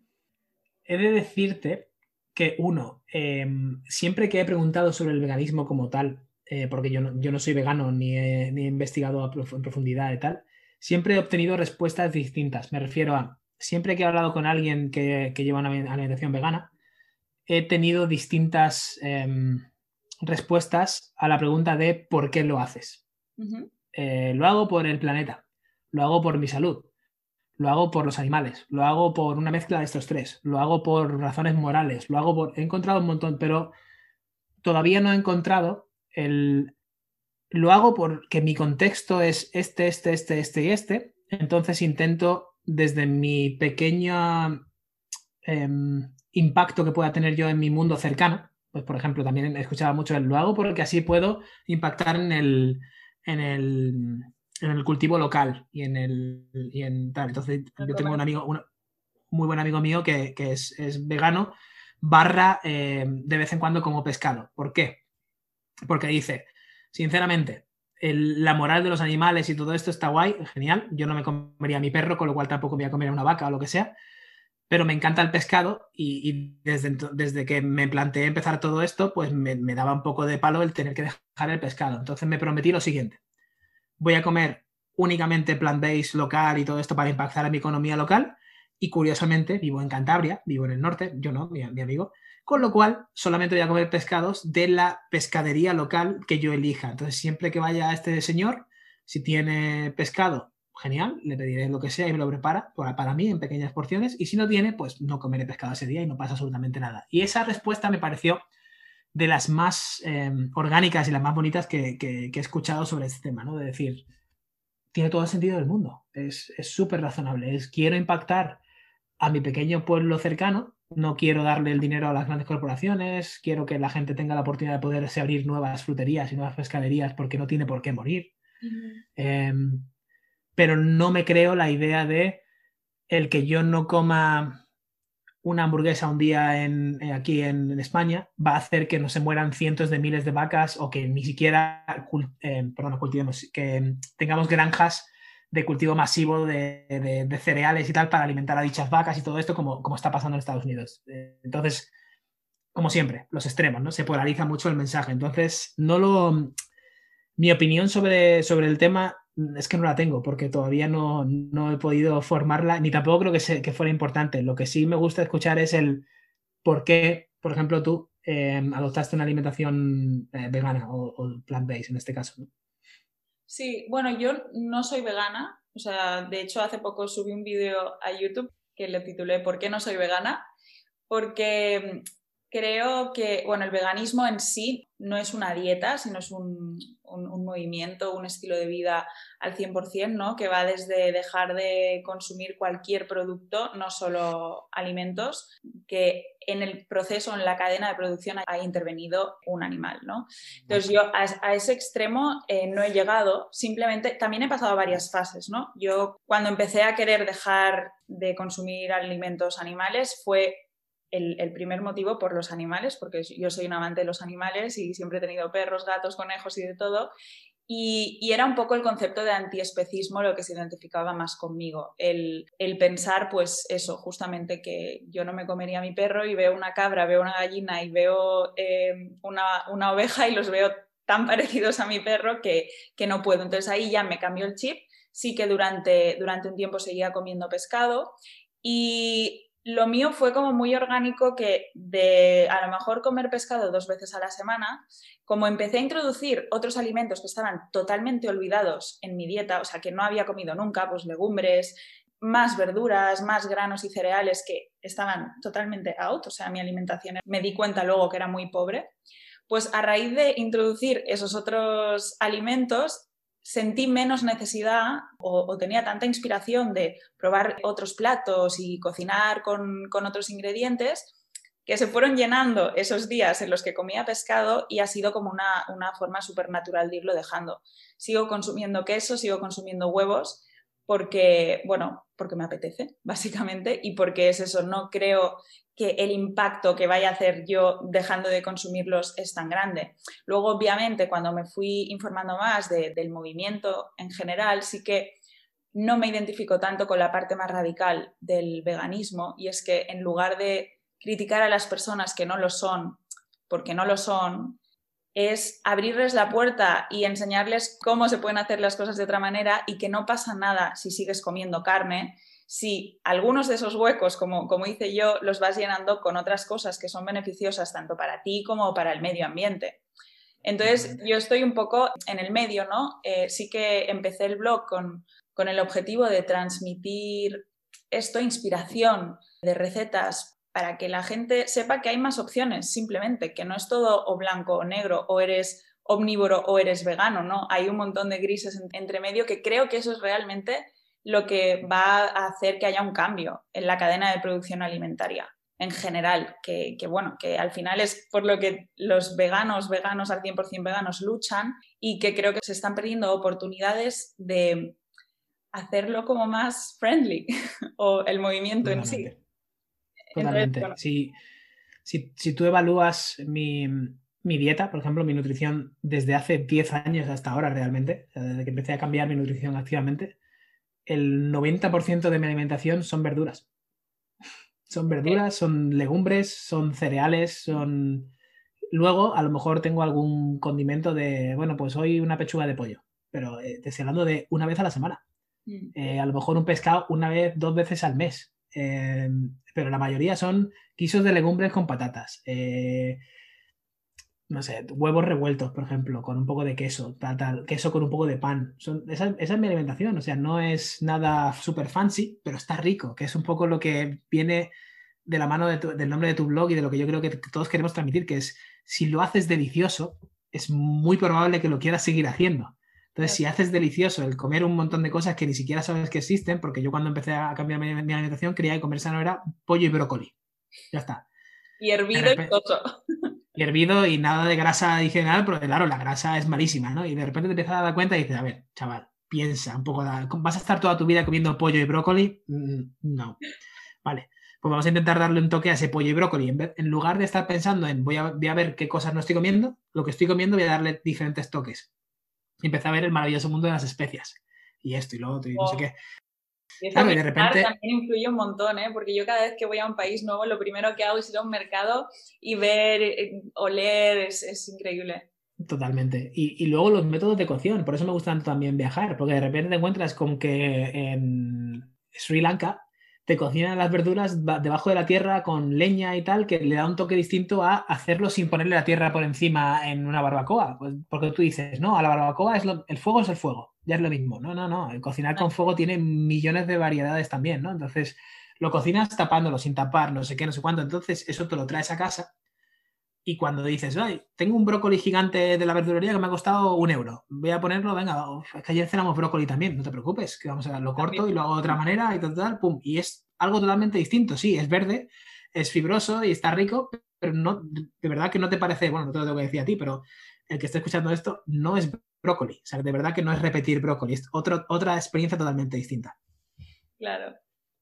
Speaker 2: He de decirte que, uno, em, siempre que he preguntado sobre el veganismo como tal, eh, porque yo no, yo no, soy vegano ni he, ni he investigado a prof en profundidad y tal, siempre he obtenido respuestas distintas. Me refiero a, siempre que he hablado con alguien que, que lleva una alimentación vegana, he tenido distintas em, respuestas a la pregunta de por qué lo haces. Eh, lo hago por el planeta, lo hago por mi salud, lo hago por los animales, lo hago por una mezcla de estos tres, lo hago por razones morales, lo hago por... He encontrado un montón, pero todavía no he encontrado el... Lo hago porque mi contexto es este, este, este, este y este. Entonces intento desde mi pequeña em, impacto que pueda tener yo en mi mundo cercano. Pues, por ejemplo, también he escuchado mucho el lo hago porque así puedo impactar en el, en el, en el cultivo local y en el y en tal. Entonces, yo tengo un amigo, un muy buen amigo mío que, que es, es, vegano, barra eh, de vez en cuando como pescado. ¿Por qué? Porque dice, sinceramente, el, la moral de los animales y todo esto está guay, genial. Yo no me comería a mi perro, con lo cual tampoco me voy a comer a una vaca o lo que sea pero me encanta el pescado y, desde, desde, que me planteé empezar todo esto, pues me, me, daba un poco de palo el tener que dejar el pescado. Entonces me prometí lo siguiente, voy a comer únicamente plant-based local y todo esto para impactar a mi economía local y curiosamente vivo en Cantabria, vivo en el norte, yo no, mi, mi amigo, con lo cual solamente voy a comer pescados de la pescadería local que yo elija. Entonces siempre que vaya este señor, si tiene pescado genial, le pediré lo que sea y me lo prepara para, para, mí en pequeñas porciones y si no tiene, pues no comeré pescado ese día y no pasa absolutamente nada. Y esa respuesta me pareció de las más eh, orgánicas y las más bonitas que, que, que, he escuchado sobre este tema, ¿no? De decir, tiene todo el sentido del mundo, es súper razonable, es quiero impactar a mi pequeño pueblo cercano, no quiero darle el dinero a las grandes corporaciones, quiero que la gente tenga la oportunidad de poderse abrir nuevas fruterías y nuevas pescaderías porque no tiene por qué morir. Uh -huh. eh, pero no me creo la idea de el que yo no coma una hamburguesa un día en, aquí en, España va a hacer que no se mueran cientos de miles de vacas o que ni siquiera eh, perdón, cultivemos, que tengamos granjas de cultivo masivo de, de, cereales y tal para alimentar a dichas vacas y todo esto como, como está pasando en Estados Unidos. Entonces, como siempre, los extremos, ¿no? Se polariza mucho el mensaje. Entonces, no lo... Mi opinión sobre, sobre el tema es que no la tengo porque todavía no, no he podido formarla, ni tampoco creo que, se, que, fuera importante. Lo que sí me gusta escuchar es el por qué, por ejemplo, tú eh, adoptaste una alimentación eh, vegana o, plant-based en este caso.
Speaker 1: Sí, bueno, yo no soy vegana, o sea, de hecho hace poco subí un vídeo a YouTube que le titulé ¿Por qué no soy vegana? Porque creo que, bueno, el veganismo en sí no es una dieta, sino es un, un, un, movimiento, un estilo de vida al 100%, ¿no? Que va desde dejar de consumir cualquier producto, no solo alimentos, que en el proceso, en la cadena de producción ha intervenido un animal, ¿no? Entonces yo a, a ese extremo eh, no he llegado, simplemente también he pasado varias fases, ¿no? Yo cuando empecé a querer dejar de consumir alimentos animales fue el, primer motivo por los animales, porque yo soy un amante de los animales y siempre he tenido perros, gatos, conejos y de todo. Y, era un poco el concepto de antiespecismo lo que se identificaba más conmigo. El, el, pensar, pues eso, justamente que yo no me comería a mi perro y veo una cabra, veo una gallina y veo eh, una, una oveja y los veo tan parecidos a mi perro que, que no puedo. Entonces ahí ya me cambió el chip. Sí que durante, durante un tiempo seguía comiendo pescado y lo mío fue como muy orgánico que de a lo mejor comer pescado dos veces a la semana, como empecé a introducir otros alimentos que estaban totalmente olvidados en mi dieta, o sea, que no había comido nunca, pues legumbres, más verduras, más granos y cereales que estaban totalmente out, o sea, mi alimentación me di cuenta luego que era muy pobre, pues a raíz de introducir esos otros alimentos sentí menos necesidad o, tenía tanta inspiración de probar otros platos y cocinar con, otros ingredientes que se fueron llenando esos días en los que comía pescado y ha sido como una, una forma súper natural de irlo dejando. Sigo consumiendo queso, sigo consumiendo huevos porque, bueno, porque me apetece, básicamente, y porque es eso, no creo que el impacto que vaya a hacer yo dejando de consumirlos es tan grande. Luego, obviamente, cuando me fui informando más del movimiento en general, sí que no me identifico tanto con la parte más radical del veganismo y es que en lugar de criticar a las personas que no lo son, porque no lo son, es abrirles la puerta y enseñarles cómo se pueden hacer las cosas de otra manera y que no pasa nada si sigues comiendo carne si algunos de esos huecos, como, como hice yo, los vas llenando con otras cosas que son beneficiosas tanto para ti como para el medio ambiente. Entonces, yo estoy un poco en el medio, ¿no? Eh, sí que empecé el blog con, con el objetivo de transmitir esto, inspiración de recetas para que la gente sepa que hay más opciones, simplemente, que no es todo o blanco o negro, o eres omnívoro o eres vegano, ¿no? Hay un montón de grises entre medio que creo que eso es realmente lo que va a hacer que haya un cambio en la cadena de producción alimentaria en general, que, bueno, que al final es por lo que los veganos, veganos al 100% veganos luchan y que creo que se están perdiendo oportunidades de hacerlo como más friendly o el movimiento en sí.
Speaker 2: Totalmente. si, si, tú evalúas mi, mi, dieta, por ejemplo, mi nutrición desde hace 10 años hasta ahora realmente, desde que empecé a cambiar mi nutrición activamente, el 90% de mi alimentación son verduras. Son verduras, son legumbres, son cereales, son... Luego, a lo mejor tengo algún condimento de, bueno, pues hoy una pechuga de pollo, pero eh, te estoy hablando de una vez a la semana. Mm. Eh, a lo mejor un pescado una vez, dos veces al mes. Eh, pero la mayoría son quisos de legumbres con patatas no sé, huevos revueltos, por ejemplo, con un poco de queso, tal, queso con un poco de pan. Son, esa, es mi alimentación, o sea, no es nada súper fancy, pero está rico, que es un poco lo que viene de la mano del nombre de tu blog y de lo que yo creo que todos queremos transmitir, que es, si lo haces delicioso, es muy probable que lo quieras seguir haciendo. Entonces, si haces delicioso el comer un montón de cosas que ni siquiera sabes que existen, porque yo cuando empecé a cambiar mi, alimentación creía que comer sano era pollo y brócoli. Ya está.
Speaker 1: Y hervido y todo
Speaker 2: hervido y nada de grasa adicional, porque claro, la grasa es malísima, ¿no? Y de repente te empiezas a dar cuenta y dices, a ver, chaval, piensa un poco, ¿vas a estar toda tu vida comiendo pollo y brócoli? Mm, no. Vale, pues vamos a intentar darle un toque a ese pollo y brócoli. En, en lugar de estar pensando en voy a, voy a, ver qué cosas no estoy comiendo, lo que estoy comiendo voy a darle diferentes toques. Y empecé a ver el maravilloso mundo de las especias. Y esto y lo otro y no sé qué.
Speaker 1: Y eso de repente... también influye un montón, ¿eh? porque yo cada vez que voy a un país nuevo, lo primero que hago es ir a un mercado y ver, eh, oler, es, es increíble.
Speaker 2: Totalmente. Y, y, luego los métodos de cocción, por eso me gusta tanto también viajar, porque de repente te encuentras con que en Sri Lanka te cocinan las verduras debajo de la tierra con leña y tal, que le da un toque distinto a hacerlo sin ponerle la tierra por encima en una barbacoa. Pues porque tú dices, no, a la barbacoa es el fuego es el fuego ya es lo mismo. No, no, no. El cocinar con fuego tiene millones de variedades también, ¿no? Entonces, lo cocinas tapándolo, sin tapar, no sé qué, no sé cuánto. Entonces, eso te lo traes a casa. Y cuando dices, ay, tengo un brócoli gigante de la verdulería que me ha costado un euro, voy a ponerlo, venga, es que ayer cenamos brócoli también, no te preocupes, que vamos a lo corto y lo hago de otra manera y tal, pum. Y es algo totalmente distinto, sí, es verde, es fibroso y está rico, pero no, de verdad que no te parece, bueno, no te lo tengo que decir a ti, pero el que esté escuchando esto no es brócoli. O sea, de verdad que no es repetir brócoli, es otra experiencia totalmente distinta.
Speaker 1: Claro,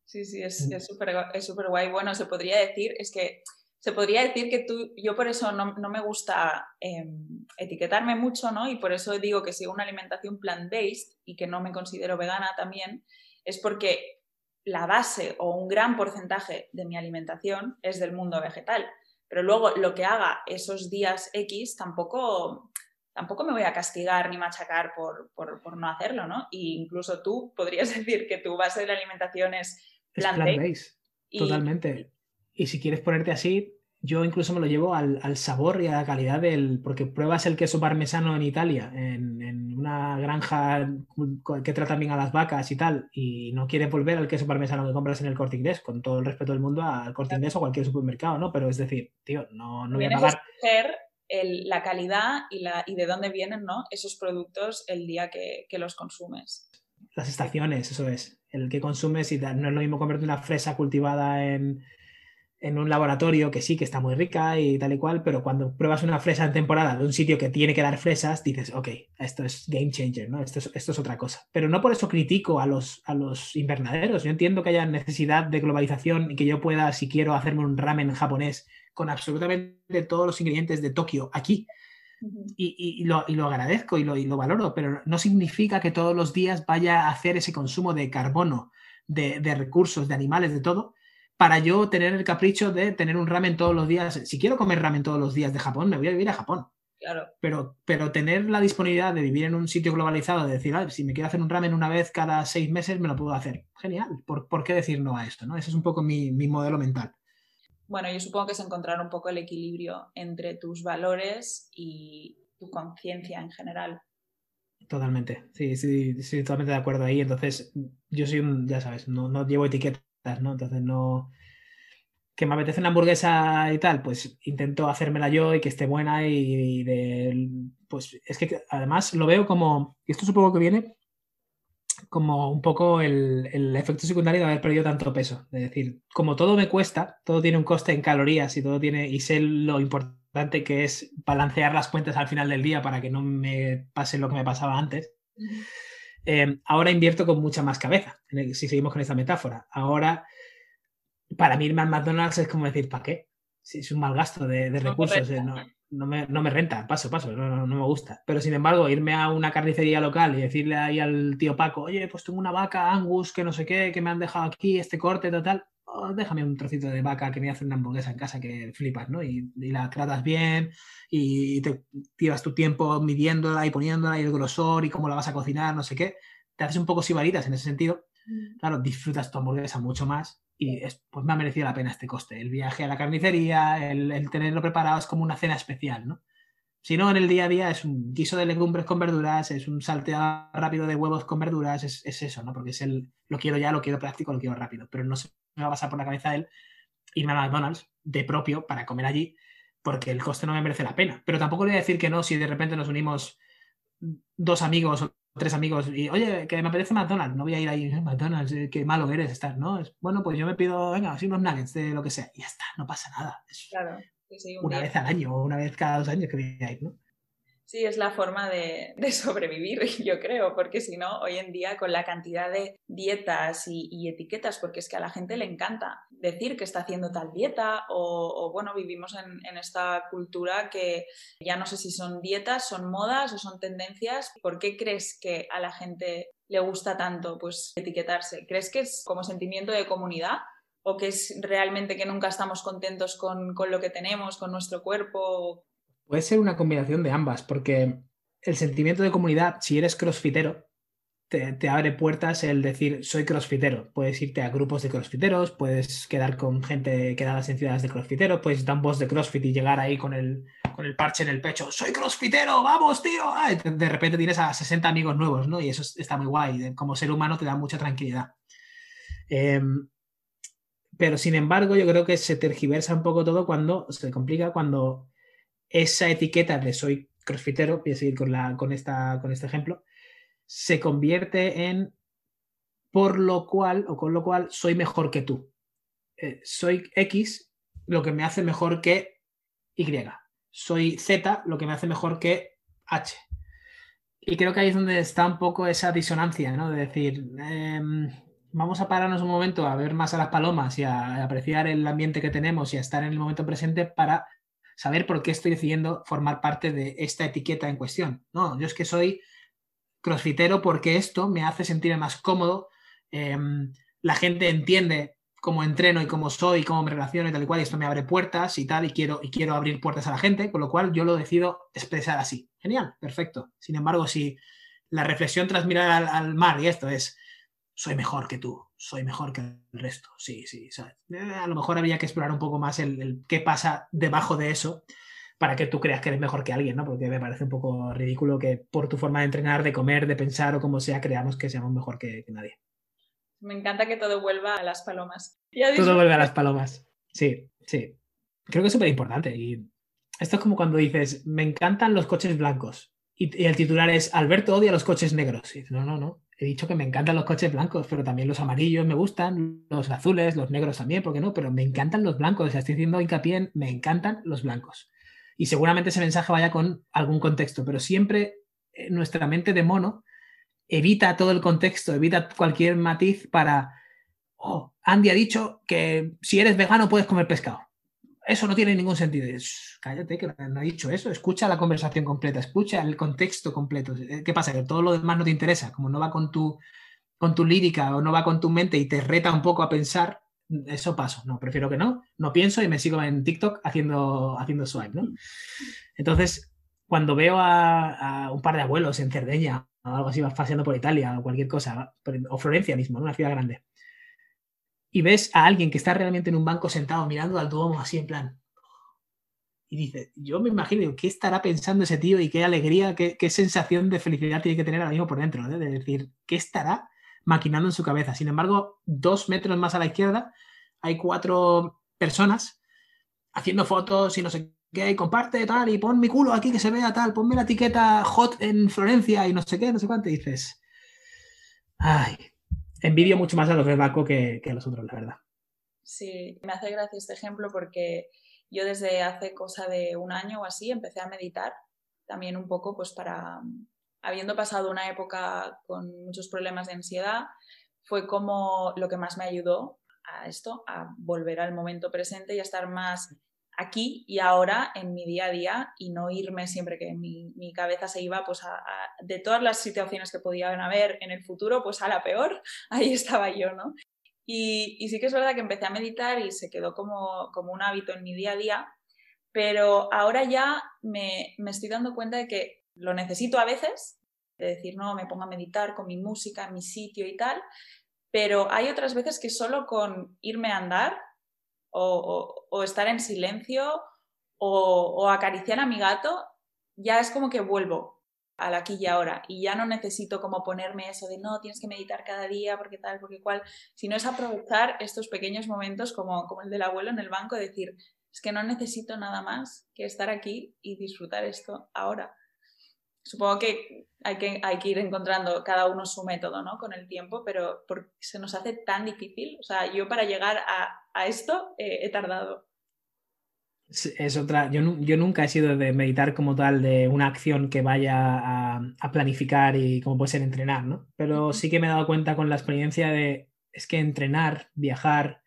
Speaker 1: sí, sí, es mm. súper es guay. Bueno, se podría decir, es que se podría decir que tú, yo por eso no, me gusta em, etiquetarme mucho, ¿no? Y por eso digo que sigo una alimentación plant-based y que no me considero vegana también, es porque la base o un gran porcentaje de mi alimentación es del mundo vegetal. Pero luego lo que haga esos días X tampoco tampoco me voy a castigar ni machacar por, no hacerlo, ¿no? E incluso tú podrías decir que tu base de la alimentación es
Speaker 2: plant-based. Totalmente. Y si quieres ponerte así, yo incluso me lo llevo al, sabor y a la calidad del. Porque pruebas el queso parmesano en Italia, en, una granja que trata bien a las vacas y tal, y no quieres volver al queso parmesano que compras en el corte inglés, con todo el respeto del mundo al corte inglés o cualquier supermercado, ¿no? Pero es decir, tío, no, no voy a pagar.
Speaker 1: la calidad y, la, y de dónde vienen ¿no? esos productos el día que, que los consumes.
Speaker 2: Las estaciones, eso es. El que consumes y tal. No es lo mismo comerte una fresa cultivada en en un laboratorio que sí, que está muy rica y tal y cual, pero cuando pruebas una fresa en temporada de un sitio que tiene que dar fresas, dices, ok, esto es game changer, ¿no? Esto es, esto es otra cosa. Pero no por eso critico a los, a los invernaderos. Yo entiendo que haya necesidad de globalización y que yo pueda, si quiero, hacerme un ramen japonés con absolutamente todos los ingredientes de Tokio aquí. y, lo, agradezco y lo, y lo valoro, pero no significa que todos los días vaya a hacer ese consumo de carbono, de, de recursos, de animales, de todo, para yo tener el capricho de tener un ramen todos los días. Si quiero comer ramen todos los días de Japón, me voy a vivir a Japón.
Speaker 1: Claro.
Speaker 2: Pero, pero tener la disponibilidad de vivir en un sitio globalizado, de decir, si me quiero hacer un ramen una vez cada seis meses, me lo puedo hacer. Genial. ¿Por, qué decir no a esto? ¿no? Ese es un poco mi, modelo mental.
Speaker 1: Bueno, yo supongo que es encontrar un poco el equilibrio entre tus valores y tu conciencia en general.
Speaker 2: Totalmente, sí, sí, sí, totalmente de acuerdo ahí. Entonces, yo soy un, ya sabes, no, no llevo ¿no? Entonces no... Que me apetece una hamburguesa y tal, pues intento hacérmela yo y que esté buena y. Pues es que además lo veo como... Y esto supongo que viene como un poco el, efecto secundario de haber perdido tanto peso. Es decir, como todo me cuesta, todo tiene un coste en calorías y todo tiene, y sé lo importante que es balancear las cuentas al final del día para que no me pase lo que me pasaba antes. Em, ahora invierto con mucha más cabeza, si seguimos con esta metáfora. Ahora, para mí irme al McDonald's es como decir, ¿para qué? Si es un mal gasto de, recursos, eh, no, me, renta, paso, paso, no, me gusta. Pero sin embargo, irme a una carnicería local y decirle ahí al tío Paco, oye, pues tengo una vaca Angus que no sé qué, que me han dejado aquí, este corte total, oh, déjame un trocito de vaca que me hace una hamburguesa en casa que flipas, ¿no? Y, y, la tratas bien y te tiras tu tiempo midiéndola y poniéndola y el grosor y cómo la vas a cocinar, no sé qué. Te haces un poco sibaritas en ese sentido. Mm. Claro, disfrutas tu hamburguesa mucho más y es, pues me ha merecido la pena este coste. El viaje a la carnicería, el, tenerlo preparado es como una cena especial, ¿no? Si no, en el día a día es un guiso de legumbres con verduras, es un salteado rápido de huevos con verduras, es, es, eso, ¿no? Porque es el, lo quiero ya, lo quiero práctico, lo quiero rápido, pero no se me va a pasar por la cabeza él irme a McDonald's de propio para comer allí, porque el coste no me merece la pena. Pero tampoco le voy a decir que no si de repente nos unimos dos amigos o tres amigos y, oye, que me apetece McDonald's, no voy a ir ahí, eh, McDonald's, eh, qué malo eres estar, ¿no? Es, bueno, pues yo me pido, venga, así unos nuggets de lo que sea, y ya está, no pasa nada.
Speaker 1: claro,
Speaker 2: una vez al año o una vez cada dos años que ir, ¿no?
Speaker 1: Sí, es la forma de, sobrevivir, yo creo, porque si no, hoy en día con la cantidad de dietas y, etiquetas, porque es que a la gente le encanta decir que está haciendo tal dieta o, bueno, vivimos en, esta cultura que ya no sé si son dietas, son modas o son tendencias. ¿Por qué crees que a la gente le gusta tanto pues etiquetarse? ¿Crees que es como sentimiento de comunidad? ¿O que es realmente que nunca estamos contentos con, con lo que tenemos, con nuestro cuerpo?
Speaker 2: Puede ser una combinación de ambas, porque el sentimiento de comunidad, si eres crossfitero, te, abre puertas el decir soy crossfitero. Puedes irte a grupos de crossfiteros, puedes quedar con gente quedadas en ciudades de crossfiteros, puedes dar un boss de crossfit y llegar ahí con el, con el parche en el pecho, soy crossfitero, vamos, tío. de repente tienes a 60 amigos nuevos, ¿no? Y eso está muy guay. Como ser humano te da mucha tranquilidad. Em, pero sin embargo, yo creo que se tergiversa un poco todo cuando se complica cuando esa etiqueta de soy crossfitero, voy a seguir con, la, con, esta, con este ejemplo, se convierte en por lo cual o con lo cual soy mejor que tú. Eh, soy X, lo que me hace mejor que Y. Soy Z, lo que me hace mejor que H. Y creo que ahí es donde está un poco esa disonancia, ¿no? De decir, em, vamos a pararnos un momento a ver más a las palomas y a apreciar el ambiente que tenemos y a estar en el momento presente para saber por qué estoy decidiendo formar parte de esta etiqueta en cuestión. No, yo es que soy crossfitero porque esto me hace sentir más cómodo. Em, la gente entiende cómo entreno y cómo soy, cómo me relaciono y tal y cual, y esto me abre puertas y tal, y quiero, y quiero abrir puertas a la gente, con lo cual yo lo decido expresar así. Genial, perfecto. Sin embargo, si la reflexión tras mirar al, mar y esto es, soy mejor que tú, soy mejor que el resto, sí, sí, eh, a lo mejor habría que explorar un poco más el, qué pasa debajo de eso para que tú creas que eres mejor que alguien, ¿no? Porque me parece un poco ridículo que por tu forma de entrenar, de comer, de pensar o como sea, creamos que seamos mejor que nadie.
Speaker 1: Me encanta que todo vuelva a las palomas.
Speaker 2: todo vuelve a las palomas. Sí, sí. Creo que es súper importante. Y esto es como cuando dices, me encantan los coches blancos. Y, el titular es, Alberto odia los coches negros. Y no, no, no. He dicho que me encantan los coches blancos, pero también los amarillos me gustan, los azules, los negros también, ¿por qué no? Pero me encantan los blancos. O sea, estoy diciendo hincapié en, me encantan los blancos. Y seguramente ese mensaje vaya con algún contexto, pero siempre nuestra mente de mono evita todo el contexto, evita cualquier matiz para, oh, Andy ha dicho que si eres vegano puedes comer pescado. Eso no tiene ningún sentido. cállate, que no ha dicho eso. Escucha la conversación completa, escucha el contexto completo. ¿Qué pasa? Que todo lo demás no te interesa. Como no va con tu, con tu lírica o no va con tu mente y te reta un poco a pensar, eso paso. No, prefiero que no. No pienso y me sigo en TikTok haciendo, haciendo swipe, ¿no? Entonces, cuando veo a, un par de abuelos en Cerdeña o algo así, vas paseando por Italia o cualquier cosa, o Florencia mismo, una ciudad grande, y ves a alguien que está realmente en un banco sentado mirando al Duomo así en plan, y dice, yo me imagino, ¿qué estará pensando ese tío y qué alegría, qué, sensación de felicidad tiene que tener ahora mismo por dentro? De decir, ¿qué estará maquinando en su cabeza? Sin embargo, dos metros más a la izquierda hay cuatro personas haciendo fotos y no sé que comparte tal y pon mi culo aquí que se vea tal, ponme la etiqueta hot en Florencia y no sé qué, no sé cuánto, y dices, ay, envidio mucho más a los de Baco que, a los otros, la verdad.
Speaker 1: Sí, me hace gracia este ejemplo porque yo desde hace cosa de un año o así empecé a meditar, también un poco pues para, habiendo pasado una época con muchos problemas de ansiedad, fue como lo que más me ayudó a esto, a volver al momento presente y a estar más aquí y ahora en mi día a día y no irme siempre que mi, cabeza se iba pues a, de todas las situaciones que podían haber en el futuro pues a la peor, ahí estaba yo, ¿no? Y, y sí que es verdad que empecé a meditar y se quedó como, como un hábito en mi día a día, pero ahora ya me, me estoy dando cuenta de que lo necesito a veces, de decir, no, me pongo a meditar con mi música en mi sitio y tal, pero hay otras veces que solo con irme a andar o, estar en silencio o, acariciar a mi gato, ya es como que vuelvo al aquí y ahora. Y ya no necesito como ponerme eso de no, tienes que meditar cada día porque tal, porque cual, sino es aprovechar estos pequeños momentos como, como el del abuelo en el banco, decir, es que no necesito nada más que estar aquí y disfrutar esto ahora supongo que hay, que hay que ir encontrando cada uno su método, ¿no? Con el tiempo, pero porque se nos hace tan difícil. O sea, yo para llegar a, a esto eh, he tardado.
Speaker 2: Es otra, yo, yo, nunca he sido de meditar como tal de una acción que vaya a, a, planificar y como puede ser entrenar, ¿no? Pero sí que me he dado cuenta con la experiencia de, es que entrenar, viajar,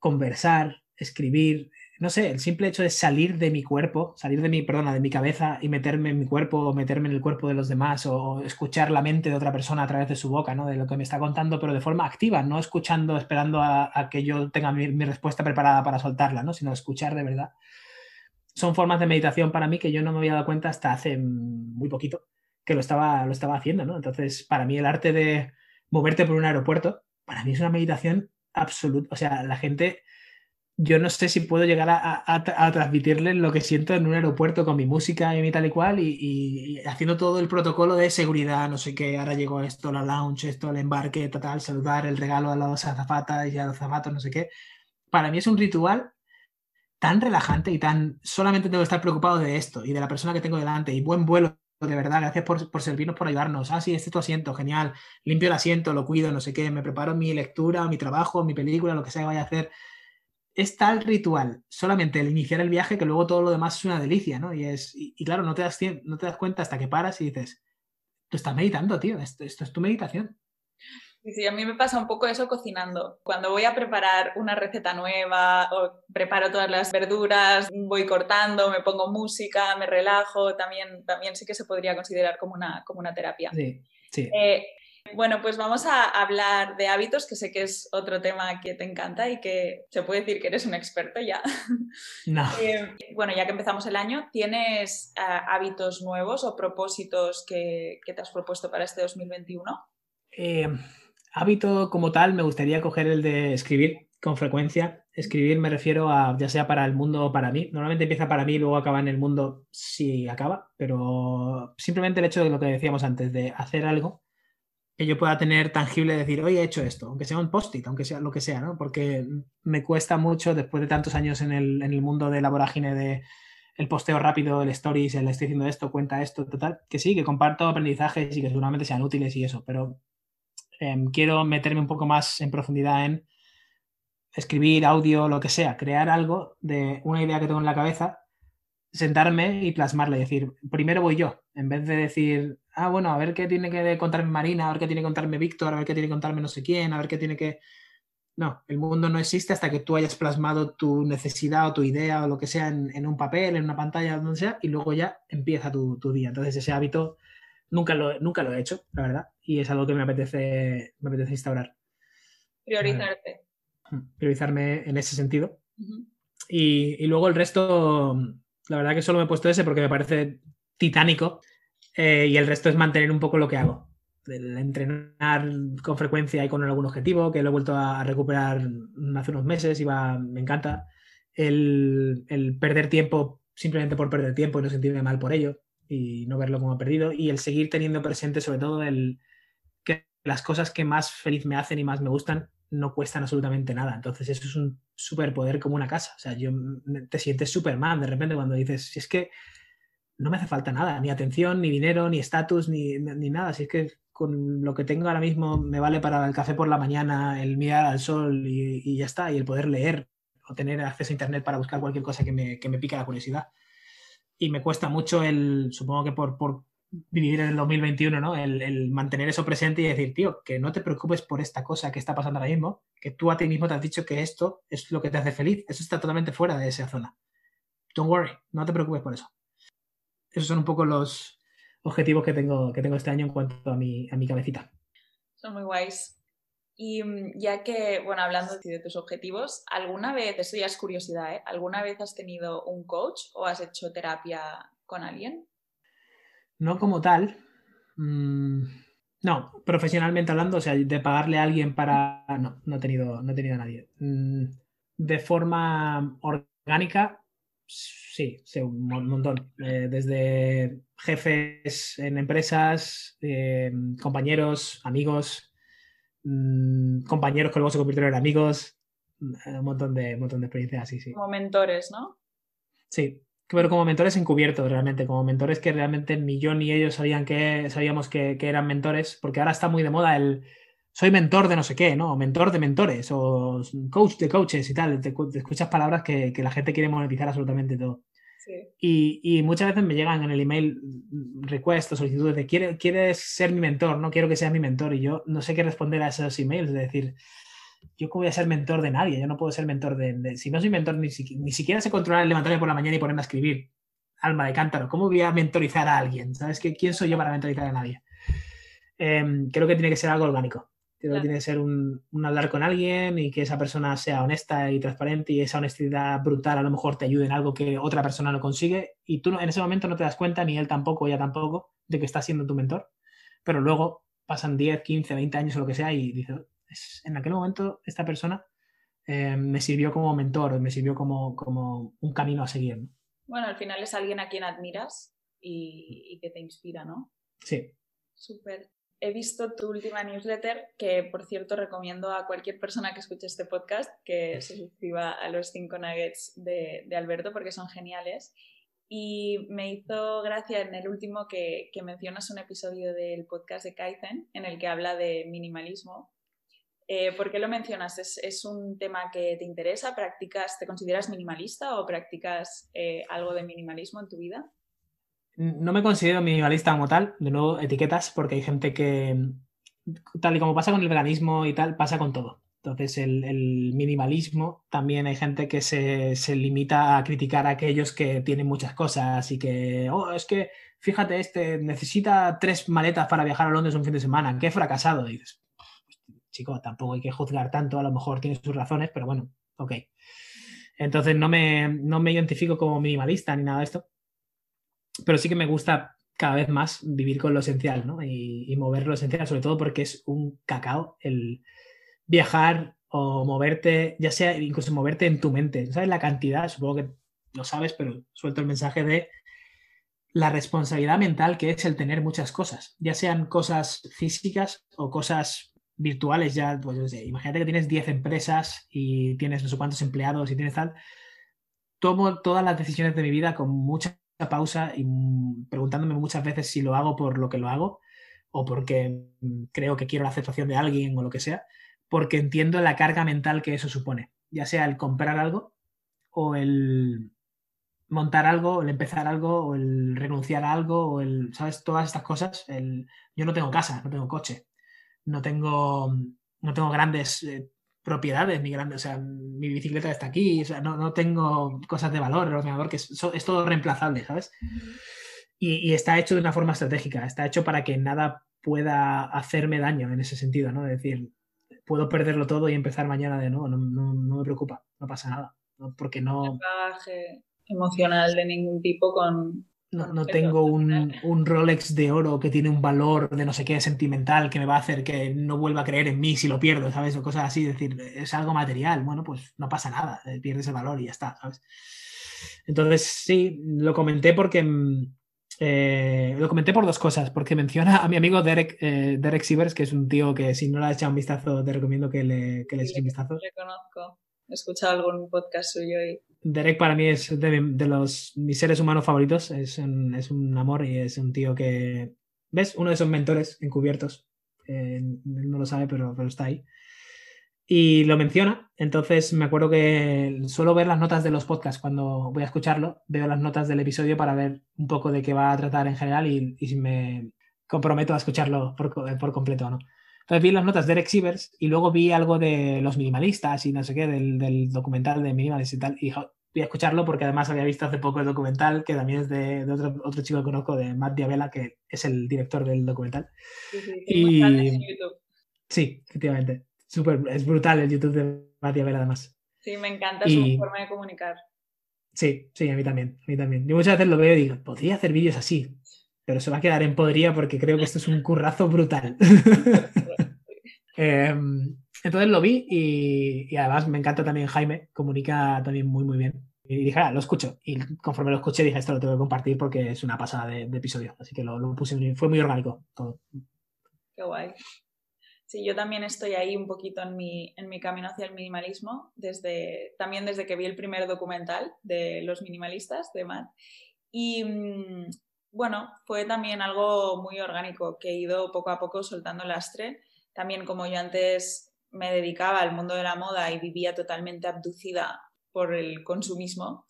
Speaker 2: conversar, escribir, no sé, el simple hecho de salir de mi cuerpo, salir de mi, perdona, de mi cabeza y meterme en mi cuerpo o meterme en el cuerpo de los demás o escuchar la mente de otra persona a través de su boca, ¿no? De lo que me está contando, pero de forma activa, no escuchando, esperando a, que yo tenga mi, respuesta preparada para soltarla, ¿no? Sino escuchar de verdad. Son formas de meditación para mí que yo no me había dado cuenta hasta hace muy poquito que lo estaba, lo estaba haciendo, ¿no? Entonces, para mí el arte de moverte por un aeropuerto, para mí es una meditación absoluta. O sea, la gente yo no sé si puedo llegar a, a, transmitirles lo que siento en un aeropuerto con mi música y mi tal y cual y, haciendo todo el protocolo de seguridad, no sé qué, ahora llegó esto, la lounge, esto, el embarque, tal, saludar, el regalo a las azafatas y a los zapatos, no sé qué. Para mí es un ritual tan relajante y tan solamente tengo que estar preocupado de esto y de la persona que tengo delante y buen vuelo de verdad, gracias por, por, servirnos, por ayudarnos. Ah, sí, este es tu asiento, genial. Limpio el asiento, lo cuido, no sé qué, me preparo mi lectura, mi trabajo, mi película, lo que sea que vaya a hacer es tal ritual, solamente el iniciar el viaje, que luego todo lo demás es una delicia, ¿no? Y, es, y, claro, no te, das, no te das cuenta hasta que paras y dices, tú estás meditando, tío, esto, esto es tu meditación.
Speaker 1: Sí, a mí me pasa un poco eso cocinando. Cuando voy a preparar una receta nueva o preparo todas las verduras, voy cortando, me pongo música, me relajo, también, también sí que se podría considerar como una, como una terapia.
Speaker 2: Sí, sí.
Speaker 1: Eh, Bueno, pues vamos a hablar de hábitos, que sé que es otro tema que te encanta y que se puede decir que eres un experto ya.
Speaker 2: No.
Speaker 1: Eh, bueno, ya que empezamos el año, ¿tienes eh, hábitos nuevos o propósitos que, te has propuesto para este 2021?
Speaker 2: Eh, hábito como tal, me gustaría coger el de escribir con frecuencia. Escribir me refiero a ya sea para el mundo o para mí. Normalmente empieza para mí y luego acaba en el mundo si acaba, pero simplemente el hecho de lo que decíamos antes, de hacer algo que yo pueda tener tangible, decir, hoy he hecho esto, aunque sea un post-it, aunque sea lo que sea, ¿no? Porque me cuesta mucho, después de tantos años en el, en el mundo de la vorágine de el posteo rápido, el stories, el estoy haciendo esto, cuenta esto, total, que sí, que comparto aprendizajes y que seguramente sean útiles y eso, pero em, quiero meterme un poco más en profundidad en escribir audio, lo que sea, crear algo de una idea que tengo en la cabeza, sentarme y plasmarla y decir, primero voy yo, en vez de decir, ah, bueno, a ver qué tiene que contarme Marina, a ver qué tiene que contarme Víctor, a ver qué tiene que contarme no sé quién, a ver qué tiene que... No, el mundo no existe hasta que tú hayas plasmado tu necesidad o tu idea o lo que sea en, un papel, en una pantalla, donde sea, y luego ya empieza tu, día. Entonces ese hábito nunca lo, nunca lo he hecho, la verdad, y es algo que me apetece, me apetece instaurar.
Speaker 1: Priorizarte.
Speaker 2: Priorizarme en ese sentido. y, y luego el resto, la verdad que solo me he puesto ese porque me parece titánico eh, y el resto es mantener un poco lo que hago. El entrenar con frecuencia y con algún objetivo, que lo he vuelto a recuperar hace unos meses y va, me encanta. El, perder tiempo simplemente por perder tiempo y no sentirme mal por ello y no verlo como perdido. Y el seguir teniendo presente sobre todo el que las cosas que más feliz me hacen y más me gustan no cuestan absolutamente nada. Entonces eso es un superpoder como una casa. O sea, yo te sientes Superman de repente cuando dices, si es que no me hace falta nada, ni atención, ni dinero, ni estatus, ni, nada. Si es que con lo que tengo ahora mismo me vale para el café por la mañana, el mirar al sol y, ya está, y el poder leer o tener acceso a internet para buscar cualquier cosa que me, que me pique la curiosidad. Y me cuesta mucho el, supongo que por, por vivir en el 2021, ¿no? El, el, mantener eso presente y decir, tío, que no te preocupes por esta cosa que está pasando ahora mismo, que tú a ti mismo te has dicho que esto es lo que te hace feliz, eso está totalmente fuera de esa zona. Don't worry, no te preocupes por eso esos son un poco los objetivos que tengo, que tengo este año en cuanto a mi, a mi cabecita.
Speaker 1: Son muy guays. Y mm, ya que, bueno, hablando de tus objetivos, ¿alguna vez, eso ya es curiosidad, ¿eh? ¿alguna vez has tenido un coach o has hecho terapia con alguien?
Speaker 2: No como tal. Mm, no, profesionalmente hablando, o sea, de pagarle a alguien para... No, no he tenido, no he tenido a nadie. Mm, de forma orgánica, Sí, sí, un montón. Eh, desde jefes en empresas, eh, compañeros, amigos, mm, compañeros que luego se convirtieron en amigos, eh, un montón de, montón de experiencias sí, sí.
Speaker 1: Como mentores, ¿no?
Speaker 2: Sí, pero como mentores encubiertos realmente, como mentores que realmente ni yo ni ellos sabían que, sabíamos que eran mentores, porque ahora está muy de moda el soy mentor de no sé qué, ¿no? Mentor de mentores o coach de coaches y tal. Te, escuchas palabras que, la gente quiere monetizar absolutamente todo. Y, y, muchas veces me llegan en el email requests o solicitudes de ¿quieres ser mi mentor? No quiero que seas mi mentor. Y yo no sé qué responder a esos emails. Es decir, yo cómo voy a ser mentor de nadie. Yo no puedo ser mentor de... si no soy mentor, ni, ni siquiera sé controlar el levantarme por la mañana y ponerme a escribir. Alma de cántaro. ¿Cómo voy a mentorizar a alguien? ¿Sabes? ¿Quién soy yo para mentorizar a nadie? Em, creo que tiene que ser algo orgánico tiene que ser un, hablar con alguien y que esa persona sea honesta y transparente y esa honestidad brutal a lo mejor te ayude en algo que otra persona no consigue y tú en ese momento no te das cuenta, ni él tampoco, ella tampoco, de que está siendo tu mentor. Pero luego pasan 10, 15, 20 años o lo que sea y dices, en aquel momento esta persona eh, me sirvió como mentor, me sirvió como, como un camino a seguir.
Speaker 1: Bueno, al final es alguien a quien admiras y, y que te inspira, ¿no?
Speaker 2: Sí.
Speaker 1: Súper he visto tu última newsletter, que por cierto recomiendo a cualquier persona que escuche este podcast que se suscriba a los cinco nuggets de, Alberto porque son geniales. Y me hizo gracia en el último que, mencionas un episodio del podcast de Kaizen en el que habla de minimalismo. Eh, ¿Por qué lo mencionas? ¿Es, un tema que te interesa? ¿Practicas, te consideras minimalista o practicas eh, algo de minimalismo en tu vida?
Speaker 2: No me considero minimalista como tal, de nuevo etiquetas, porque hay gente que, tal y como pasa con el veganismo y tal, pasa con todo. Entonces, el, minimalismo, también hay gente que se, se, limita a criticar a aquellos que tienen muchas cosas y que, oh, es que, fíjate, este necesita tres maletas para viajar a Londres un fin de semana, qué fracasado. Y dices, chico, tampoco hay que juzgar tanto, a lo mejor tiene sus razones, pero bueno, ok. Entonces, no me, no me identifico como minimalista ni nada de esto, pero sí que me gusta cada vez más vivir con lo esencial, ¿no? Y, mover lo esencial, sobre todo porque es un cacao el viajar o moverte, ya sea incluso moverte en tu mente. ¿Sabes la cantidad? Supongo que lo sabes, pero suelto el mensaje de la responsabilidad mental que es el tener muchas cosas, ya sean cosas físicas o cosas virtuales. Ya, pues no sé, imagínate que tienes 10 empresas y tienes no sé cuántos empleados y tienes tal. Tomo todas las decisiones de mi vida con mucha pausa y preguntándome muchas veces si lo hago por lo que lo hago o porque creo que quiero la aceptación de alguien o lo que sea porque entiendo la carga mental que eso supone, ya sea el comprar algo o el montar algo, el empezar algo, o el renunciar a algo, o el, ¿sabes? Todas estas cosas. El, yo no tengo casa, no tengo coche, no tengo, no tengo grandes eh, propiedades, ni grandes, o sea, mi bicicleta está aquí, o sea, no, no tengo cosas de valor, el ordenador, que es, es todo reemplazable, ¿sabes? Y, y, está hecho de una forma estratégica, está hecho para que nada pueda hacerme daño en ese sentido, ¿no? Es decir, puedo perderlo todo y empezar mañana de nuevo, no, no, no me preocupa, no pasa nada, porque no...
Speaker 1: emocional de ningún tipo con...
Speaker 2: No, no tengo un, un, Rolex de oro que tiene un valor de no sé qué sentimental que me va a hacer que no vuelva a creer en mí si lo pierdo, ¿sabes? O cosas así, es decir, es algo material, bueno, pues no pasa nada, eh, pierdes el valor y ya está, ¿sabes? Entonces, sí, lo comenté porque mm, eh, lo comenté por dos cosas, porque menciona a mi amigo Derek, eh, Derek Sivers, que es un tío que si no le has echado un vistazo, te recomiendo que le, que le eches un vistazo.
Speaker 1: Le conozco, he escuchado algún podcast suyo y...
Speaker 2: Derek para mí es de, los mis seres humanos favoritos, es un, es un, amor y es un tío que, ¿ves? Uno de esos mentores encubiertos, eh, no lo sabe, pero, pero está ahí y lo menciona. Entonces me acuerdo que suelo ver las notas de los podcasts cuando voy a escucharlo. Veo las notas del episodio para ver un poco de qué va a tratar en general y, y me comprometo a escucharlo por, por completo no. Entonces vi las notas de Eric Sivers y luego vi algo de los minimalistas y no sé qué, del, del documental de minimalistas y tal. Y voy a escucharlo porque además había visto hace poco el documental que también es de, de otro, otro, chico que conozco, de Matt Diabela, que es el director del documental.
Speaker 1: Sí, sí, y...
Speaker 2: sí efectivamente es brutal el YouTube de Matías Vela además.
Speaker 1: Sí, me encanta su forma de comunicar.
Speaker 2: Sí, sí, a mí también, a mí también. Yo muchas veces lo veo y digo, podría hacer vídeos así, pero se va a quedar en podría porque creo que esto es un currazo brutal. Em, entonces lo vi y, además me encanta también Jaime, comunica también muy, muy bien. Y dije, ah, lo escucho. Y conforme lo escuché dije, esto lo tengo que compartir porque es una pasada de, episodio. Así que lo, lo puse, fue muy orgánico todo.
Speaker 1: Qué guay. Sí, yo también estoy ahí un poquito en mi, en mi camino hacia el minimalismo, desde, también desde que vi el primer documental de los minimalistas de Matt. Y mm, bueno, fue también algo muy orgánico que he ido poco a poco soltando lastre. También como yo antes me dedicaba al mundo de la moda y vivía totalmente abducida por el consumismo,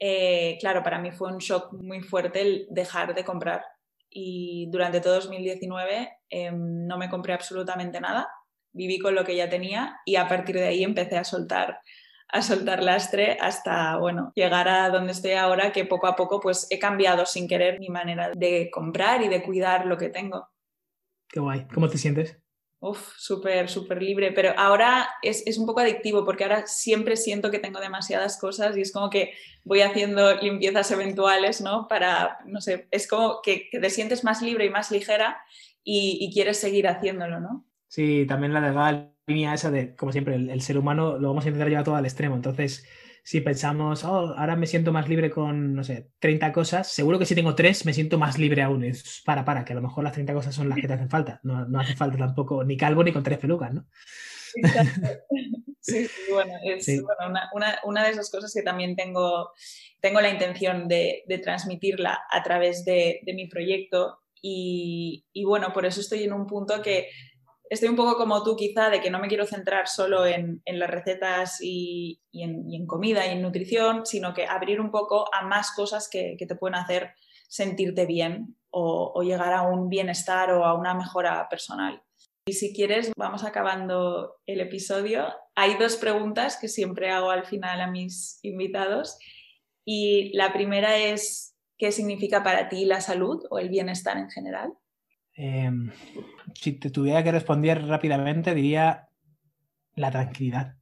Speaker 1: eh, claro, para mí fue un shock muy fuerte el dejar de comprar y durante todo 2019 em, no me compré absolutamente nada, viví con lo que ya tenía y a partir de ahí empecé a soltar a soltar lastre hasta bueno llegar a donde estoy ahora que poco a poco pues he cambiado sin querer mi manera de comprar y de cuidar lo que tengo.
Speaker 2: Qué guay. ¿Cómo te sientes?
Speaker 1: Uf, súper, súper libre, pero ahora es, es, un poco adictivo porque ahora siempre siento que tengo demasiadas cosas y es como que voy haciendo limpiezas eventuales, ¿no? Para, no sé, es como que, te sientes más libre y más ligera y, quieres seguir haciéndolo, ¿no?
Speaker 2: Sí, también la, de la línea esa de, como siempre, el, el, ser humano lo vamos a intentar llevar todo al extremo, entonces si pensamos, oh, ahora me siento más libre con, no sé, 30 cosas, seguro que si tengo 3 me siento más libre aún. Es para, para, que a lo mejor las 30 cosas son las que te hacen falta. No, no hace falta tampoco ni calvo ni con tres pelucas, ¿no?
Speaker 1: Sí, sí, bueno, es sí. Bueno, una, una, una, de esas cosas que también tengo, tengo la intención de, de transmitirla a través de, de mi proyecto y, y, bueno, por eso estoy en un punto que estoy un poco como tú quizá de que no me quiero centrar solo en, las recetas y, en, comida y en nutrición, sino que abrir un poco a más cosas que, que te pueden hacer sentirte bien o, o, llegar a un bienestar o a una mejora personal.
Speaker 3: Y si quieres, vamos acabando el episodio. Hay dos preguntas que siempre hago al final a mis invitados. Y la primera es, ¿qué significa para ti la salud o el bienestar en general?
Speaker 2: Em, si te tuviera que responder rápidamente, diría la tranquilidad.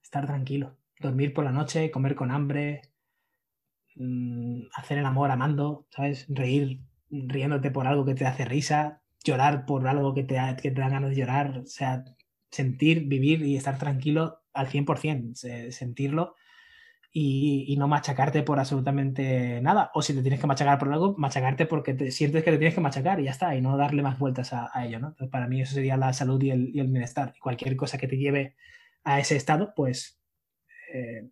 Speaker 2: Estar tranquilo. Dormir por la noche, comer con hambre, mm, hacer el amor amando, ¿sabes? Reír riéndote por algo que te hace risa, llorar por algo que te, que te da ganas de llorar, o sea, sentir, vivir y estar tranquilo al 100%, sentirlo y, no machacarte por absolutamente nada. O si te tienes que machacar por algo, machacarte porque te sientes que te tienes que machacar y ya está, y no darle más vueltas a, ello, ¿no? Entonces, para mí eso sería la salud y el, bienestar. Y cualquier cosa que te lleve a ese estado, pues, eh,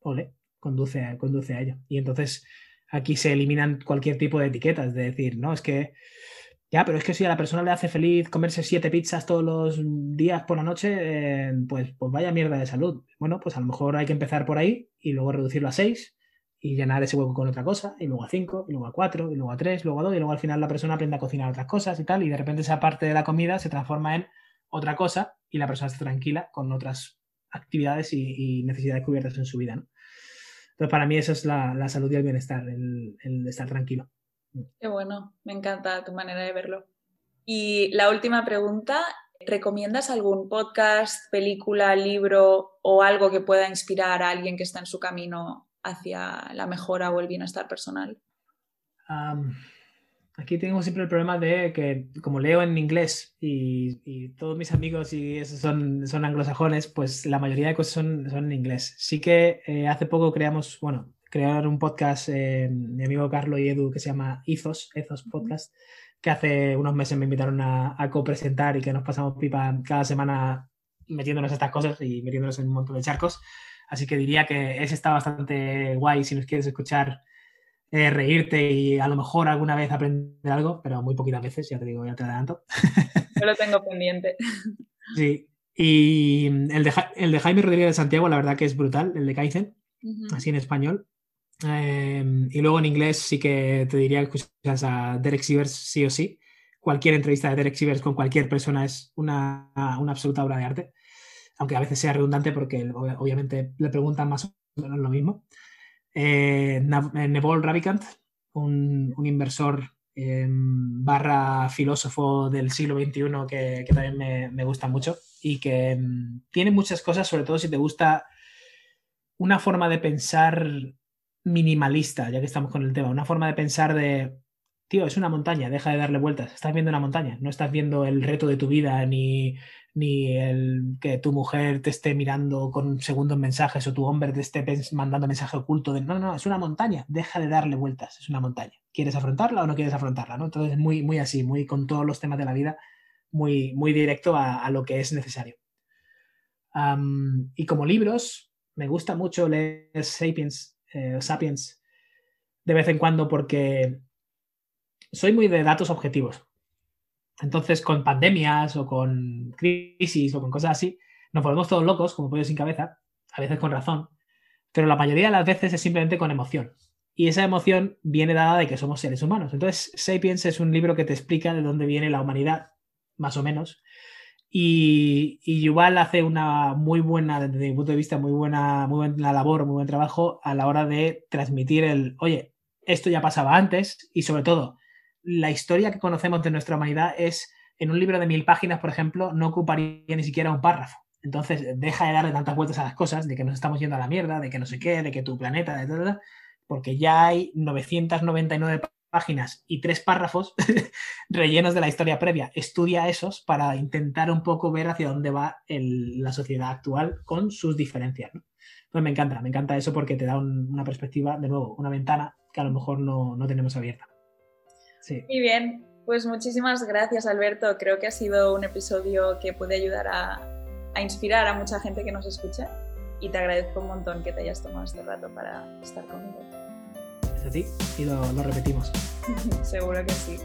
Speaker 2: ole, conduce, conduce a ello. Y entonces aquí se eliminan cualquier tipo de etiquetas, de decir, no, es que ya, pero es que si a la persona le hace feliz comerse siete pizzas todos los días por la noche, eh, pues, pues vaya mierda de salud. Bueno, pues a lo mejor hay que empezar por ahí y luego reducirlo a seis y llenar ese hueco con otra cosa, y luego a cinco, y luego a cuatro, y luego a tres, luego a dos, y luego al final la persona aprende a cocinar otras cosas y tal, y de repente esa parte de la comida se transforma en otra cosa y la persona está tranquila con otras actividades y, necesidades cubiertas en su vida. Entonces, para mí eso es la, salud y el bienestar, el estar tranquilo.
Speaker 3: Qué bueno, me encanta tu manera de verlo. Y la última pregunta, ¿recomiendas algún podcast, película, libro o algo que pueda inspirar a alguien que está en su camino hacia la mejora o el bienestar personal?
Speaker 2: aquí tengo siempre el problema de que como leo en inglés y, todos mis amigos y esos son, son anglosajones, pues la mayoría de cosas son, en inglés. Sí que eh, hace poco creamos, bueno, crear un podcast, eh, mi amigo Carlos y Edu, que se llama Ethos, Ethos Podcast, que hace unos meses me invitaron a, a co-presentar y que nos pasamos pipa cada semana metiéndonos estas cosas y metiéndonos en un montón de charcos. Así que diría que ese está bastante guay si nos quieres escuchar eh, reírte y a lo mejor alguna vez aprender algo, pero muy poquitas veces, ya te digo, ya te adelanto.
Speaker 3: Yo lo tengo pendiente.
Speaker 2: Sí. Y el de, el de Jaime Rodríguez de Santiago, la verdad que es brutal, el de Kaizen, así en español. Em, y luego en inglés sí que te diría que escuchas a Derek Sivers sí o sí. Cualquier entrevista de Derek Sivers con cualquier persona es una, una absoluta obra de arte, aunque a veces sea redundante porque obviamente le preguntan más o menos lo mismo. Eh, eh Neville Ravikant, un, un inversor em, barra filósofo del siglo XXI que, que también me, me, gusta mucho y que em, tiene muchas cosas, sobre todo si te gusta una forma de pensar minimalista, ya que estamos con el tema, una forma de pensar de, tío, es una montaña, deja de darle vueltas, estás viendo una montaña, no estás viendo el reto de tu vida, ni, ni el que tu mujer te esté mirando con segundos mensajes o tu hombre te esté mandando mensaje oculto de, no, no, es una montaña, deja de darle vueltas, es una montaña. ¿Quieres afrontarla o no quieres afrontarla? ¿no? Entonces, muy, muy así, muy con todos los temas de la vida, muy, muy directo a, lo que es necesario. y como libros, me gusta mucho leer Sapiens eh, Sapiens de vez en cuando porque soy muy de datos objetivos. Entonces, con pandemias o con crisis o con cosas así, nos volvemos todos locos, como pollo sin cabeza, a veces con razón, pero la mayoría de las veces es simplemente con emoción. Y esa emoción viene dada de que somos seres humanos. Entonces, Sapiens es un libro que te explica de dónde viene la humanidad, más o menos, y, y, Yuval hace una muy buena, desde mi punto de vista, muy buena, muy buena labor, muy buen trabajo a la hora de transmitir el, oye, esto ya pasaba antes y sobre todo, la historia que conocemos de nuestra humanidad es, en un libro de mil páginas, por ejemplo, no ocuparía ni siquiera un párrafo. Entonces, deja de darle tantas vueltas a las cosas, de que nos estamos yendo a la mierda, de que no sé qué, de que tu planeta, de todo, porque ya hay 999 páginas y tres párrafos rellenos de la historia previa. Estudia esos para intentar un poco ver hacia dónde va la sociedad actual con sus diferencias. Pues me encanta, me encanta eso porque te da una perspectiva, de nuevo, una ventana que a lo mejor no, tenemos abierta.
Speaker 3: Muy bien, pues muchísimas gracias Alberto. Creo que ha sido un episodio que puede ayudar a, a inspirar a mucha gente que nos escuche y te agradezco un montón que te hayas tomado este rato para estar conmigo
Speaker 2: a ti y lo, lo repetimos.
Speaker 3: Seguro que sí.